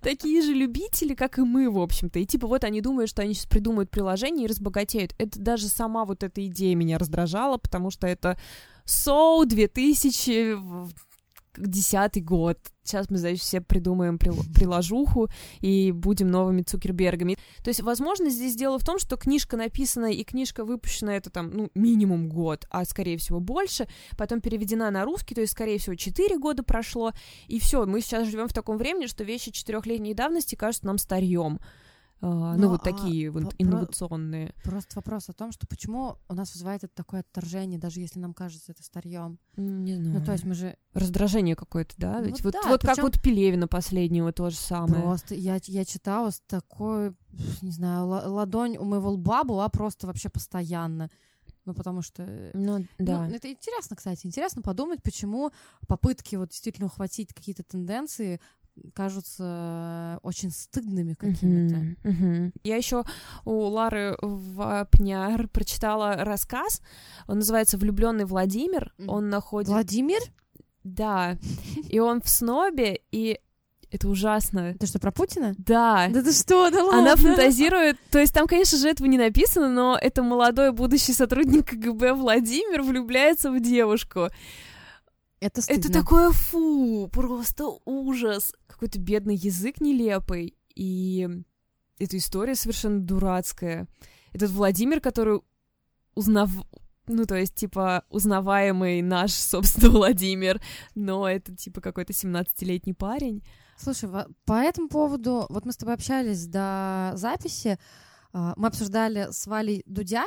S1: такие же любители, как и мы, в общем-то. И типа вот они думают, что они сейчас придумают приложение и разбогатеют. Это даже сама вот эта идея меня раздражала, потому что это Соу 2000 десятый год. Сейчас мы, значит, все придумаем приложуху и будем новыми Цукербергами. То есть, возможно, здесь дело в том, что книжка написана и книжка выпущена это там, ну, минимум год, а скорее всего больше, потом переведена на русский, то есть, скорее всего, 4 года прошло, и все, мы сейчас живем в таком времени, что вещи четырехлетней давности кажутся нам старьем. А, ну,
S2: Ну,
S1: вот
S2: а
S1: такие вот инновационные.
S2: Просто вопрос о том, что почему у нас вызывает это такое отторжение, даже если нам кажется это старьем.
S1: Не знаю.
S2: Ну, то есть мы же
S1: Раздражение какое-то, да?
S2: Ну
S1: Ведь вот,
S2: да,
S1: вот как
S2: причём-
S1: вот Пелевина последнего то же самое.
S2: просто... Я, я читала с такой, не знаю, ла- ладонь у моего лба была просто вообще постоянно. Ну, потому что... э,
S1: Ну, да.
S2: Ну, это интересно, кстати. Интересно подумать, почему попытки вот действительно ухватить какие-то тенденции кажутся очень стыдными какими-то.
S1: Мгм, мгм. Я еще у Лары Вапняр прочитала рассказ. Он называется Влюбленный Владимир. Он находит.
S2: Владимир?
S1: Да. И он в снобе, и это ужасно.
S2: Ты что, про Путина?
S1: Да.
S2: Да ты что, да ладно?
S1: Она фантазирует, то есть там, конечно же, этого не написано, но это молодой будущий сотрудник КГБ Владимир влюбляется в девушку.
S2: Это стыдно.
S1: Это такое фу, просто ужас. Какой-то бедный язык нелепый. И эта история совершенно дурацкая. Этот Владимир, который узнав... Ну, то есть, типа, узнаваемый наш, собственно, [laughs] Владимир, но это, типа, какой-то 17-летний парень.
S2: Слушай, по этому поводу, вот мы с тобой общались до записи, а, мы обсуждали с Валей Дудя,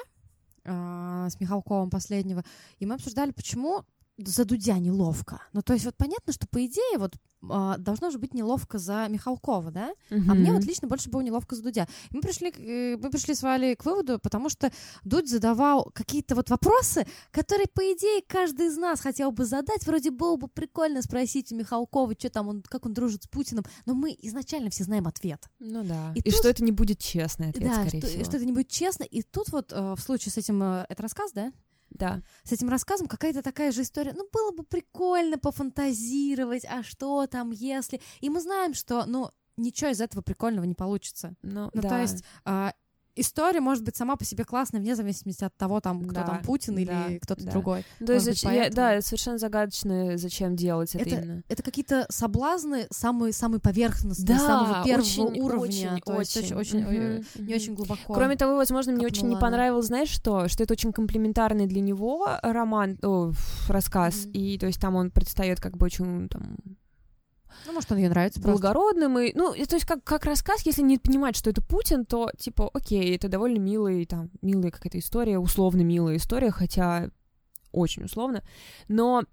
S2: а, с Михалковым последнего, и мы обсуждали, почему за Дудя неловко. Ну, то есть вот понятно, что по идее вот а, должно же быть неловко за Михалкова, да? А мне вот лично больше было неловко за Дудя. И мы пришли, э, мы пришли с Валей к выводу, потому что Дудь задавал какие-то вот вопросы, которые, по идее, каждый из нас хотел бы задать. Вроде было бы прикольно спросить у Михалкова, что там он, как он дружит с Путиным, но мы изначально все знаем ответ.
S1: Ну да. И,
S2: И тут-
S1: что это не будет честный ответ,
S2: да,
S1: скорее
S2: что,
S1: всего.
S2: что это не будет честно. И тут вот э, в случае с этим, э, это рассказ, да?
S1: Да.
S2: С этим рассказом какая-то такая же история. Ну, было бы прикольно пофантазировать, а что там, если... И мы знаем, что, ну, ничего из этого прикольного не получится.
S1: Ну,
S2: Ну,
S1: да.
S2: то есть а, история может быть сама по себе классной, вне зависимости от того, там, кто
S1: Да,
S2: там Путин
S1: да,
S2: или кто-то
S1: да.
S2: другой.
S1: То есть, зач- я- да, совершенно загадочно, зачем делать это, именно.
S2: Это какие-то соблазны самые, самые поверхностные,
S1: Да,
S2: самого первого
S1: очень,
S2: уровня.
S1: очень,
S2: то есть
S1: очень.
S2: очень,
S1: Мгм,
S2: э, не очень глубоко.
S1: Кроме того, возможно, мне очень не
S2: копнула она.
S1: понравилось, знаешь что? Что это очень комплиментарный для него роман, о, рассказ,
S2: Мгм.
S1: и то есть там он предстает как бы очень там
S2: Ну, может, он ей нравится просто.
S1: благородным, и, ну, то есть как, как рассказ, если не понимать, что это Путин, то, типа, окей, это довольно милый, там, милая какая-то история, условно милая история, хотя очень условно, но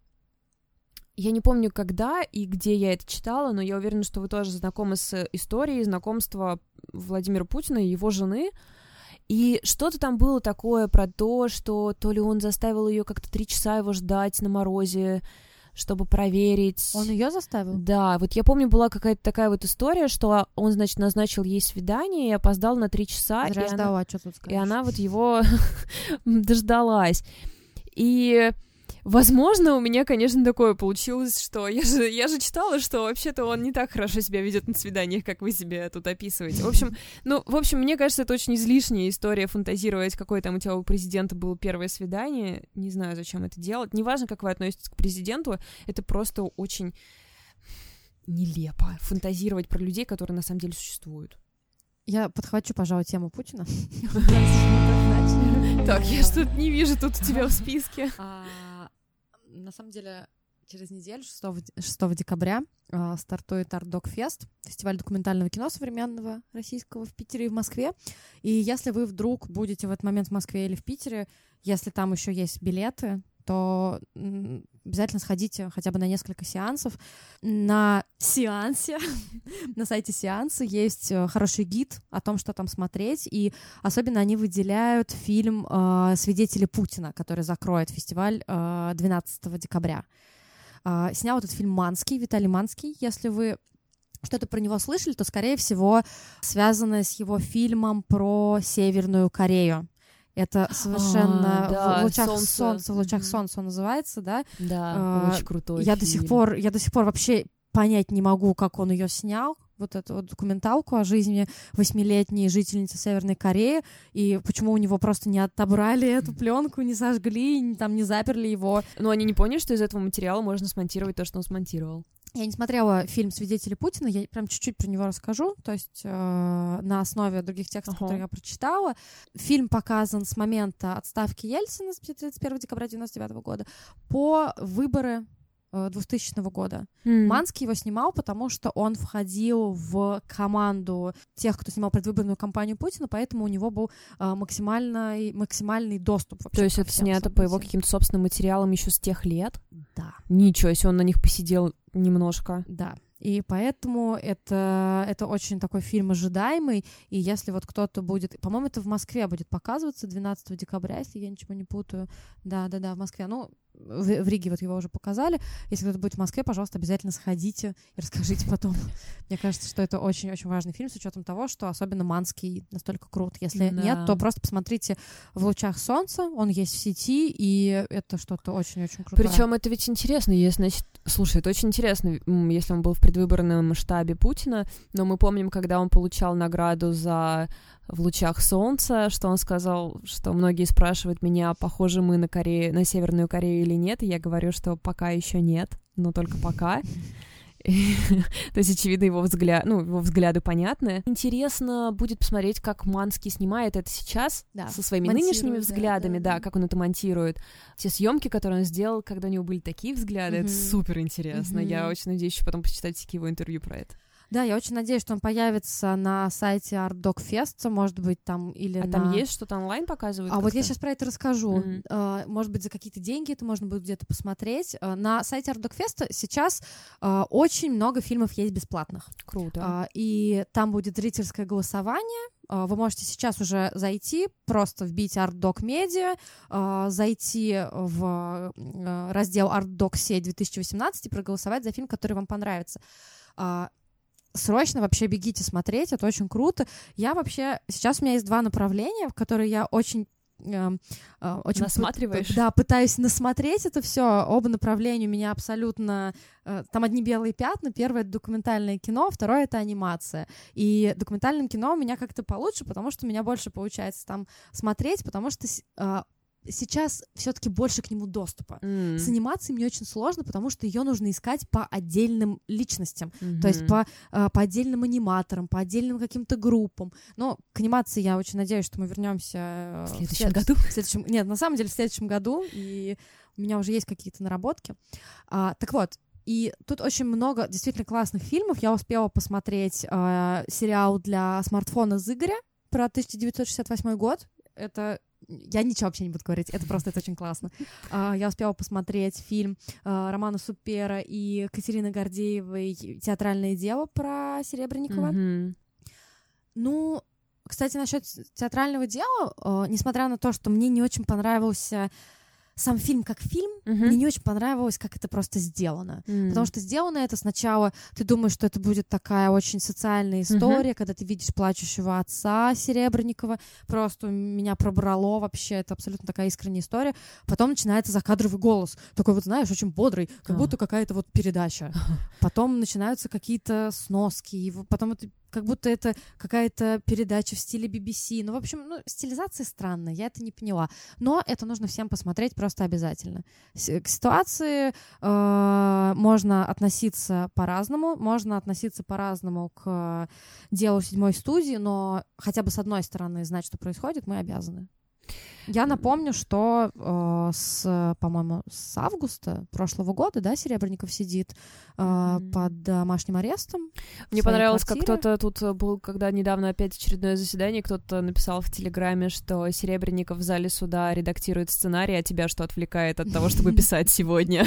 S1: я не помню, когда и где я это читала, но я уверена, что вы тоже знакомы с историей знакомства Владимира Путина и его жены. И что-то там было такое про то, что то ли он заставил ее как-то три часа его ждать на морозе, чтобы проверить.
S2: Он ее заставил?
S1: Да, вот я помню, была какая-то такая вот история, что он, значит, назначил ей свидание и опоздал на три часа.
S2: Зря
S1: и она-
S2: что тут
S1: и она вот его [laughs] дождалась. И, возможно, у меня, конечно, такое получилось, что я же, я же читала, что вообще-то он не так хорошо себя ведет на свиданиях, как вы себе тут описываете. В общем, ну, в общем, мне кажется, это очень излишняя история фантазировать, какое там у тебя у президента было первое свидание. Не знаю, зачем это делать. Неважно, как вы относитесь к президенту, это просто очень нелепо фантазировать про людей, которые на самом деле существуют.
S2: Я подхвачу, пожалуй, тему Путина. [laughs]
S1: Так, я что-то не вижу тут у тебя в списке.
S2: На самом деле, через неделю, 6, 6 декабря, а, стартует Art Dog Fest, фестиваль документального кино современного российского в Питере и в Москве. И если вы вдруг будете в этот момент в Москве или в Питере, если там еще есть билеты, то обязательно сходите хотя бы на несколько сеансов. На сеансе, [laughs] на сайте сеанса есть э, хороший гид о том, что там смотреть, и особенно они выделяют фильм э, «Свидетели Путина», который закроет фестиваль э, 12 декабря. А, Снял этот фильм Манский, Виталий Манский. Если вы что-то про него слышали, то, скорее всего, связано с его фильмом про Северную Корею. Это совершенно
S1: А, да,
S2: в лучах
S1: «Солнце».
S2: солнца, в лучах солнца он называется, да?
S1: Да,
S2: А,
S1: очень крутой
S2: я до сих
S1: фильм.
S2: пор, я до сих пор вообще понять не могу, как он ее снял, вот эту вот документалку о жизни восьмилетней жительницы Северной Кореи, и почему у него просто не отобрали эту пленку, не сожгли, не- там не заперли его.
S1: Но они не поняли, что из этого материала можно смонтировать то, что он смонтировал.
S2: Я не смотрела фильм «Свидетели Путина», я прям чуть-чуть про него расскажу, то есть э, на основе других текстов,
S1: Ага.
S2: которые я прочитала. Фильм показан с момента отставки Ельцина с 31 декабря 99 года по выборы 2000 года.
S1: М.
S2: Манский его снимал, потому что он входил в команду тех, кто снимал предвыборную кампанию Путина, поэтому у него был а, максимальный, максимальный доступ вообще
S1: То есть это снято по его
S2: событиям.
S1: каким-то собственным материалам еще с тех лет?
S2: Да.
S1: Ничего себе, он на них посидел немножко.
S2: Да. И поэтому это, это очень такой фильм ожидаемый. И если вот кто-то будет... По-моему, это в Москве будет показываться 12 декабря, если я ничего не путаю. Да-да-да, в Москве. Ну, в, в Риге вот его уже показали. Если кто-то будет в Москве, пожалуйста, обязательно сходите и расскажите потом. [laughs] Мне кажется, что это очень-очень важный фильм с учетом того, что особенно Манский настолько крут. Если
S1: Да.
S2: нет, то просто посмотрите «В лучах солнца». Он есть в сети, и это что-то очень-очень крутое.
S1: Причем это ведь интересно, есть, значит, слушай, это очень интересно, если он был в предвыборном штабе Путина, но мы помним, когда он получал награду за в лучах солнца, что он сказал, что многие спрашивают меня, похожи мы на Корею, на Северную Корею или нет, и я говорю, что пока еще нет, но только пока. [laughs] То есть, очевидно, его взгляд, ну, его взгляды понятны. Интересно будет посмотреть, как Манский снимает это сейчас
S2: Да,
S1: со своими
S2: монтирует,
S1: нынешними
S2: да,
S1: взглядами,
S2: да,
S1: да,
S2: да.
S1: как он это монтирует. Те съемки, которые он сделал, когда у него были такие взгляды, это
S2: Мгм.
S1: супер интересно. Я
S2: Мгм.
S1: очень надеюсь еще потом почитать всякие его интервью про это.
S2: Да, я очень надеюсь, что он появится на сайте Art Dog Fest, может быть, там или
S1: А
S2: на...
S1: там есть что-то онлайн показывают?
S2: А вот я сейчас про это расскажу. А, Может быть, за какие-то деньги это можно будет где-то посмотреть. А, На сайте Art Dog Fest сейчас а, очень много фильмов есть бесплатных.
S1: Круто.
S2: И там будет зрительское голосование. Вы можете сейчас уже зайти, просто вбить Art Dog Media, зайти в раздел Art Dog сеть 2018 и проголосовать за фильм, который вам понравится. А, Срочно вообще бегите смотреть, это очень круто. Я вообще... Сейчас у меня есть два направления, в которые я очень эм, э, очень пы-
S1: Насматриваешь?
S2: п- да, пытаюсь насмотреть это все. Оба направления у меня абсолютно... э, Там одни белые пятна. Первое — это документальное кино, второе — это анимация. И документальным кино у меня как-то получше, потому что у меня больше получается там смотреть, потому что э, сейчас все-таки больше к нему доступа.
S1: М.
S2: С анимацией мне очень сложно, потому что ее нужно искать по отдельным личностям. То есть по, э, по отдельным аниматорам, по отдельным каким-то группам. Но к анимации я очень надеюсь, что мы вернемся
S1: В следующем году? [laughs]
S2: В следующем, нет, на самом деле в следующем году, и у меня уже есть какие-то наработки. А, так вот, и тут очень много действительно классных фильмов. Я успела посмотреть э, сериал для смартфона с Игоря про 1968 год. Это я ничего вообще не буду говорить, это просто это очень классно. [laughs] А, Я успела посмотреть фильм а, Романа Супера и Катерины Гордеевой «Театральное дело» про Серебренникова.
S1: Мгм.
S2: Ну, кстати, насчет театрального дела, э, несмотря на то, что мне не очень понравился сам фильм как фильм,
S1: Мгм.
S2: мне не очень понравилось, как это просто сделано.
S1: М.
S2: Потому что сделано это сначала, ты думаешь, что это будет такая очень социальная история, когда ты видишь плачущего отца Серебренникова, просто меня пробрало вообще, это абсолютно такая искренняя история. Потом начинается закадровый голос, такой вот, знаешь, очень бодрый, как
S1: А.
S2: будто какая-то вот передача. [laughs] Потом начинаются какие-то сноски, и потом это как будто это какая-то передача в стиле BBC. Ну, в общем, ну, стилизация странная, я это не поняла. Но это нужно всем посмотреть просто обязательно. С- К ситуации э, можно относиться по-разному, можно относиться по-разному к делу седьмой студии, но хотя бы с одной стороны знать, что происходит, мы обязаны. Я напомню, что э, с, по-моему, с августа прошлого года, да, Серебренников сидит э,
S1: Мгм.
S2: под домашним арестом.
S1: Мне понравилось, как
S2: квартире.
S1: кто-то тут был, когда недавно опять очередное заседание, кто-то написал в Телеграме, что Серебренников в зале суда редактирует сценарий, а тебя что отвлекает от того, чтобы [laughs] писать сегодня?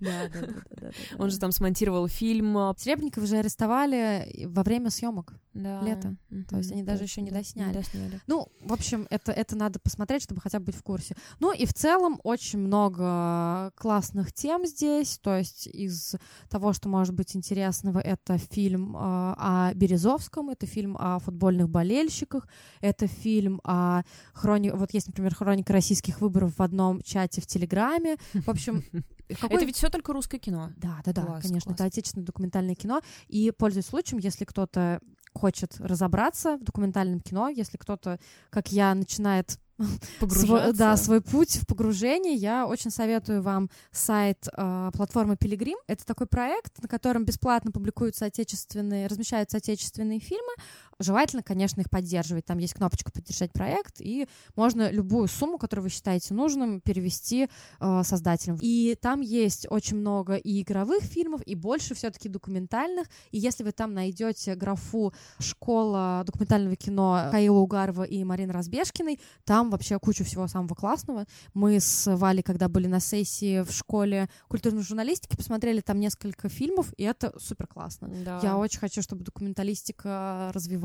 S2: Да, да, да.
S1: Он же там смонтировал фильм. э,
S2: Серебренникова же арестовали во время съемок.
S1: Да.
S2: Лето. То есть они даже еще не
S1: точно,
S2: досняли.
S1: досняли.
S2: Ну, в общем, это, это надо посмотреть, чтобы хотя бы быть в курсе. Ну и в целом очень много классных тем здесь. То есть из того, что может быть интересного, это фильм э, о Березовском, это фильм о футбольных болельщиках, это фильм о хрони... Вот есть, например, хроника российских выборов в одном чате в Телеграме. В общем, [laughs] какой-
S1: Это ведь все только русское кино.
S2: да, да, да,
S1: Класс,
S2: конечно,
S1: класс.
S2: это отечественное документальное кино. И пользуясь случаем, если кто-то хочет разобраться в документальном кино, если кто-то, как я, начинает [laughs] свой, да, свой путь в погружение, я очень советую вам сайт э, платформы Пилигрим. Это такой проект, на котором бесплатно публикуются отечественные, размещаются отечественные фильмы. Желательно, конечно, их поддерживать. Там есть кнопочка «Поддержать проект», и можно любую сумму, которую вы считаете нужным, перевести э, создателям. И там есть очень много и игровых фильмов, и больше все-таки документальных. И если вы там найдете графу «Школа документального кино» Каила Угарова и Марины Разбежкиной, там вообще кучу всего самого классного. Мы с Валей, когда были на сессии в школе культурной журналистики, посмотрели там несколько фильмов, и это супер классно. Да. Я очень хочу, чтобы документалистика развивалась,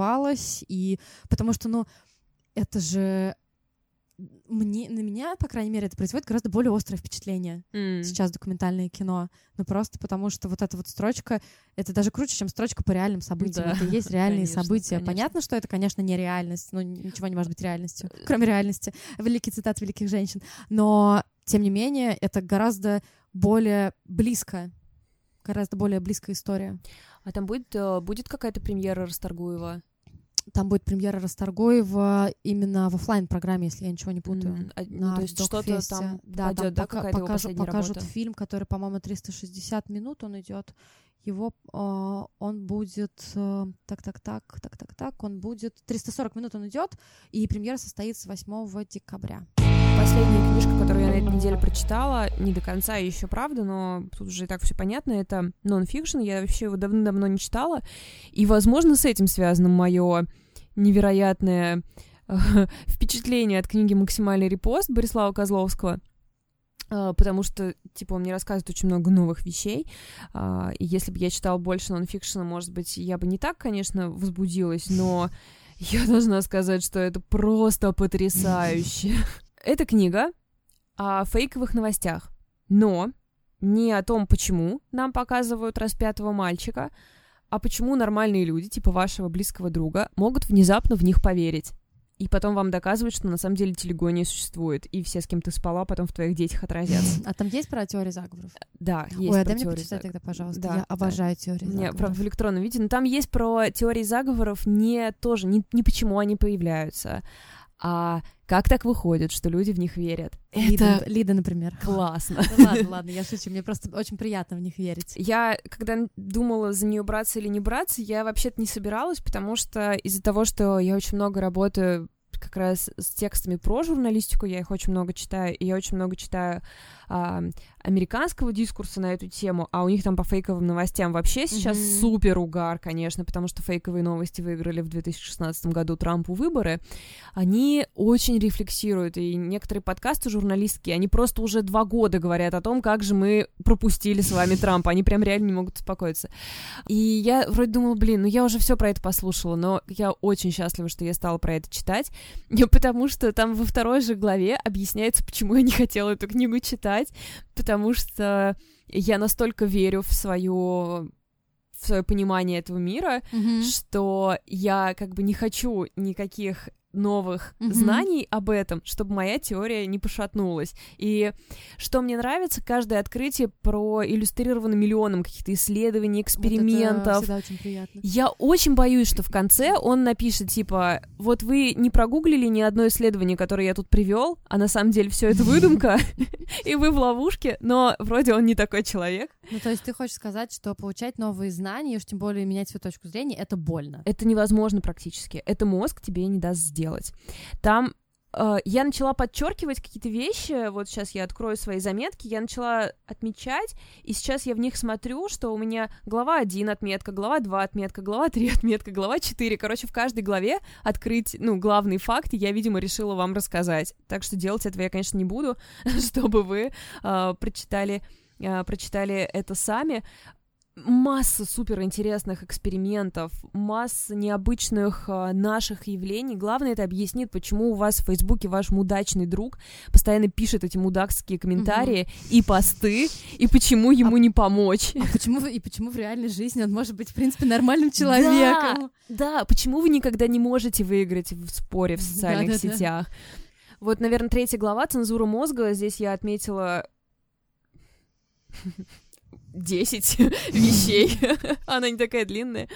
S2: и потому что, ну, это же мне, на меня, по крайней мере, это производит гораздо более острое впечатление mm. сейчас документальное кино. Ну просто потому что вот эта вот строчка, это даже круче, чем строчка по реальным событиям. Да. Это и есть реальные конечно, события. Конечно. Понятно, что это, конечно, не реальность, ну ничего не может быть реальностью, э, кроме реальности. Великий цитат великих женщин. Но, тем не менее, это гораздо более близко, гораздо более близкая история.
S1: А там будет, э, будет какая-то премьера Расторгуева?
S2: Там будет премьера Расторгуева именно в офлайн программе если я ничего не путаю.
S1: Mm-hmm. Ну, то есть что-то там да, пойдет, там да, пока, покажу,
S2: покажут
S1: работа?
S2: фильм, который, по-моему, 360 минут он идет. Его э, он будет э, так, так, так, так, так, так, он будет 340 минут он идет, и премьера состоится 8 декабря.
S1: Последняя книжка, которую я на этой неделе прочитала, не до конца еще правда, но тут уже и так все понятно, это нон-фикшн, я вообще его давно-давно не читала, и, возможно, с этим связано мое невероятное э, [laughs] впечатление от книги «Максимальный репост» Борислава Козловского, э, потому что, типа, он мне рассказывает очень много новых вещей, э, и если бы я читала больше нонфикшена, может быть, я бы не так, конечно, возбудилась, но [laughs] я должна сказать, что это просто потрясающе. Эта книга о фейковых новостях, но не о том, почему нам показывают распятого мальчика, а почему нормальные люди, типа вашего близкого друга, могут внезапно в них поверить. И потом вам доказывают, что на самом деле телегония существует, и все, с кем ты спала, потом в твоих детях отразятся.
S2: А там есть про теории заговоров?
S1: Да, есть
S2: Ой, а дай мне почитать тогда, пожалуйста. Да, Я обожаю да. теории заговоров.
S1: Не, правда, в электронном виде. Но там есть про теории заговоров не тоже, не, не почему они появляются, а как так выходит, что люди в них верят?
S2: Лида, Это Лида, например.
S1: Классно.
S2: Ну, ладно, ладно, я шучу, мне просто очень приятно в них верить.
S1: Я, когда думала за нее браться или не браться, я вообще-то не собиралась, потому что из-за того, что я очень много работаю как раз с текстами про журналистику, я их очень много читаю, и я очень много читаю а, американского дискурса на эту тему, а у них там по фейковым новостям вообще сейчас mm-hmm. супер угар, конечно, потому что фейковые новости выиграли в 2016 году Трампу выборы, они очень рефлексируют, и некоторые подкасты журналистские, они просто уже два года говорят о том, как же мы пропустили с вами Трампа, они прям реально не могут успокоиться. И я вроде думала, блин, ну я уже все про это послушала, но я очень счастлива, что я стала про это читать, потому что там во второй же главе объясняется, почему я не хотела эту книгу читать, потому что я настолько верю в свое в свое понимание этого мира, mm-hmm. что я как бы не хочу никаких новых mm-hmm. знаний об этом, чтобы моя теория не пошатнулась. И что мне нравится, каждое открытие проиллюстрировано миллионом каких-то исследований, экспериментов.
S2: Вот очень приятно.
S1: Я очень боюсь, что в конце он напишет типа: вот вы не прогуглили ни одно исследование, которое я тут привел, а на самом деле все это выдумка, [laughs] и вы в ловушке, но вроде он не такой человек.
S2: Ну, то есть ты хочешь сказать, что получать новые знания, уж тем более менять свою точку зрения, это больно?
S1: Это невозможно практически. Это мозг тебе не даст сделать. Там э, я начала подчеркивать какие-то вещи. Вот сейчас я открою свои заметки. Я начала отмечать, и сейчас я в них смотрю, что у меня глава 1 отметка, глава 2 отметка, глава 3 [laughs] отметка, глава 4. Короче, в каждой главе открыть, ну, главные факты я, видимо, решила вам рассказать. Так что делать этого я, конечно, не буду, [laughs] чтобы вы э, прочитали э, прочитали это сами. Масса супер интересных экспериментов, масса необычных э, наших явлений. Главное, это объяснит, почему у вас в Фейсбуке ваш мудачный друг постоянно пишет эти мудакские комментарии mm-hmm. и посты, и почему ему а, не помочь.
S2: А почему и почему в реальной жизни он может быть, в принципе, нормальным человеком?
S1: Да, да. почему вы никогда не можете выиграть в споре в социальных да, сетях? Да. Вот, наверное, третья глава «Цензура мозга». Здесь я отметила 10 [laughs] вещей. [laughs] Она не такая длинная.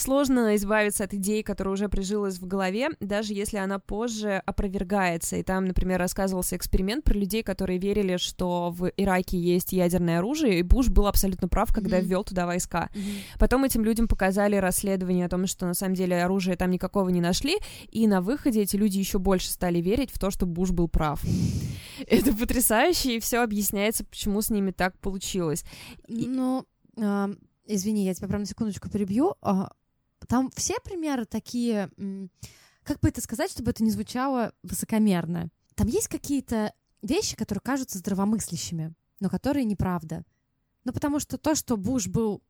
S1: Сложно избавиться от идеи, которая уже прижилась в голове, даже если она позже опровергается. И там, например, рассказывался эксперимент про людей, которые верили, что в Ираке есть ядерное оружие, и Буш был абсолютно прав, когда mm-hmm. ввел туда войска. Mm-hmm. Потом этим людям показали расследование о том, что на самом деле оружия там никакого не нашли, и на выходе эти люди еще больше стали верить в то, что Буш был прав. [laughs] Это потрясающе, и все объясняется, почему с ними так получилось.
S2: Ну, извини, я тебя прям на секундочку перебью. А, там все примеры такие, как бы это сказать, чтобы это не звучало высокомерно. Там есть какие-то вещи, которые кажутся здравомыслящими, но которые неправда. Ну, потому что то, что Буш был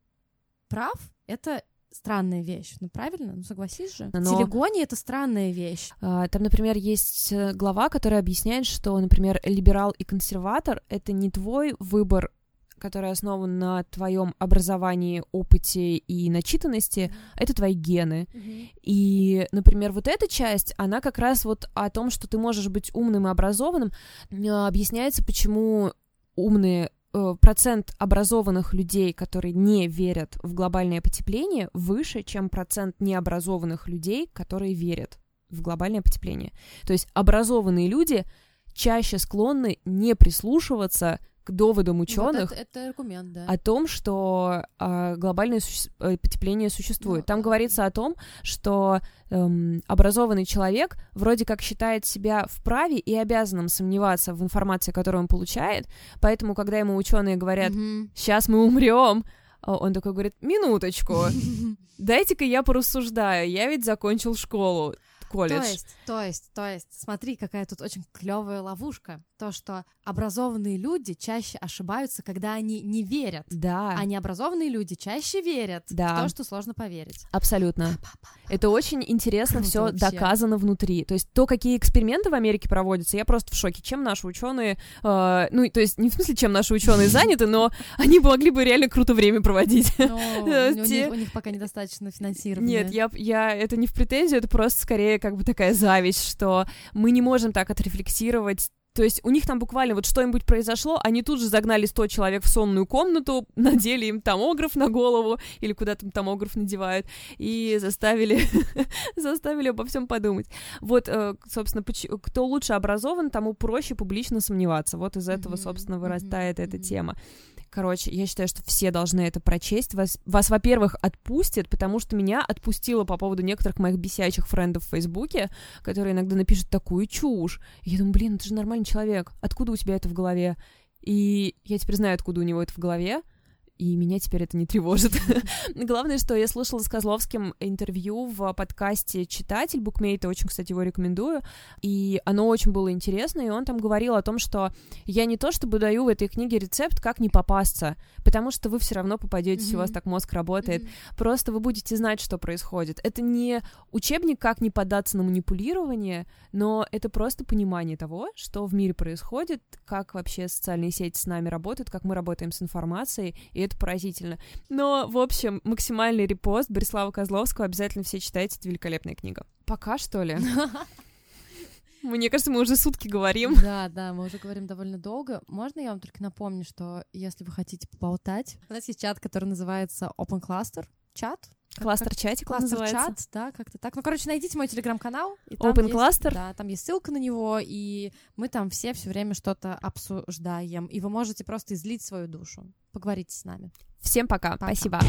S2: прав, это странная вещь. Ну, правильно? Ну, согласись же. Но... Телегония — это странная вещь.
S1: А, там, например, есть э, глава, которая объясняет, что, например, либерал и консерватор — это не твой выбор который основан на твоем образовании, опыте и начитанности, mm-hmm. это твои гены. Mm-hmm. И, например, вот эта часть, она как раз вот о том, что ты можешь быть умным и образованным, объясняется, почему умные Э, процент образованных людей, которые не верят в глобальное потепление, выше, чем процент необразованных людей, которые верят в глобальное потепление. То есть образованные люди чаще склонны не прислушиваться к доводам ученых
S2: вот это, это аргумент, да.
S1: о том, что э, глобальное суще... Э, потепление существует. Ну, Там говорится о том, что эм, образованный человек вроде как считает себя вправе и обязанным сомневаться в информации, которую он получает, поэтому, когда ему ученые говорят, сейчас мы умрем, он такой говорит, минуточку, [laughs] дайте-ка я порассуждаю, я ведь закончил школу колледж.
S2: То есть, то есть, то есть, смотри, какая тут очень клевая ловушка. То, что образованные люди чаще ошибаются, когда они не верят.
S1: Да.
S2: А необразованные люди чаще верят
S1: да.
S2: в то, что сложно поверить.
S1: Абсолютно. Это очень интересно все доказано внутри. То есть то, какие эксперименты в Америке проводятся, я просто в шоке. Чем наши ученые, э, ну, то есть не в смысле, чем наши ученые [laughs] заняты, но они могли бы реально круто время проводить.
S2: Э, у них пока недостаточно финансирования.
S1: Нет, я, я, это не в претензию, это просто скорее как бы такая зависть, что мы не можем так отрефлексировать то есть у них там буквально вот что-нибудь произошло, они тут же загнали 100 человек в сонную комнату, [laughs] надели им томограф на голову или куда там томограф надевают и заставили, [laughs] заставили обо всем подумать. Вот, э, собственно, кто лучше образован, тому проще публично сомневаться. Вот из этого, собственно, вырастает эта тема. Короче, я считаю, что все должны это прочесть. Вас, вас во-первых, отпустит, потому что меня отпустило по поводу некоторых моих бесячих френдов в Фейсбуке, которые иногда напишут такую чушь. Я думаю, блин, ты же нормальный человек. Откуда у тебя это в голове? И я теперь знаю, откуда у него это в голове и меня теперь это не тревожит. [laughs] Главное, что я слушала с Козловским интервью в подкасте «Читатель» букмейта, очень, кстати, его рекомендую, и оно очень было интересно, и он там говорил о том, что я не то чтобы даю в этой книге рецепт, как не попасться, потому что вы все равно попадетесь, mm-hmm. у вас так мозг работает, mm-hmm. просто вы будете знать, что происходит. Это не учебник, как не поддаться на манипулирование, но это просто понимание того, что в мире происходит, как вообще социальные сети с нами работают, как мы работаем с информацией, и это поразительно. Но, в общем, максимальный репост Борислава Козловского обязательно все читайте, это великолепная книга. Пока, что ли? [laughs] Мне кажется, мы уже сутки говорим.
S2: Да, да, мы уже говорим довольно долго. Можно я вам только напомню, что если вы хотите поболтать, у нас есть чат, который называется Open Cluster чат,
S1: Кластер-чатик
S2: Кластер-чат, да, как-то так. Ну, короче, найдите мой телеграм-канал.
S1: Open Cluster?
S2: Да, там есть ссылка на него, и мы там все все время что-то обсуждаем. И вы можете просто излить свою душу. Поговорите с нами.
S1: Всем пока. пока. Спасибо.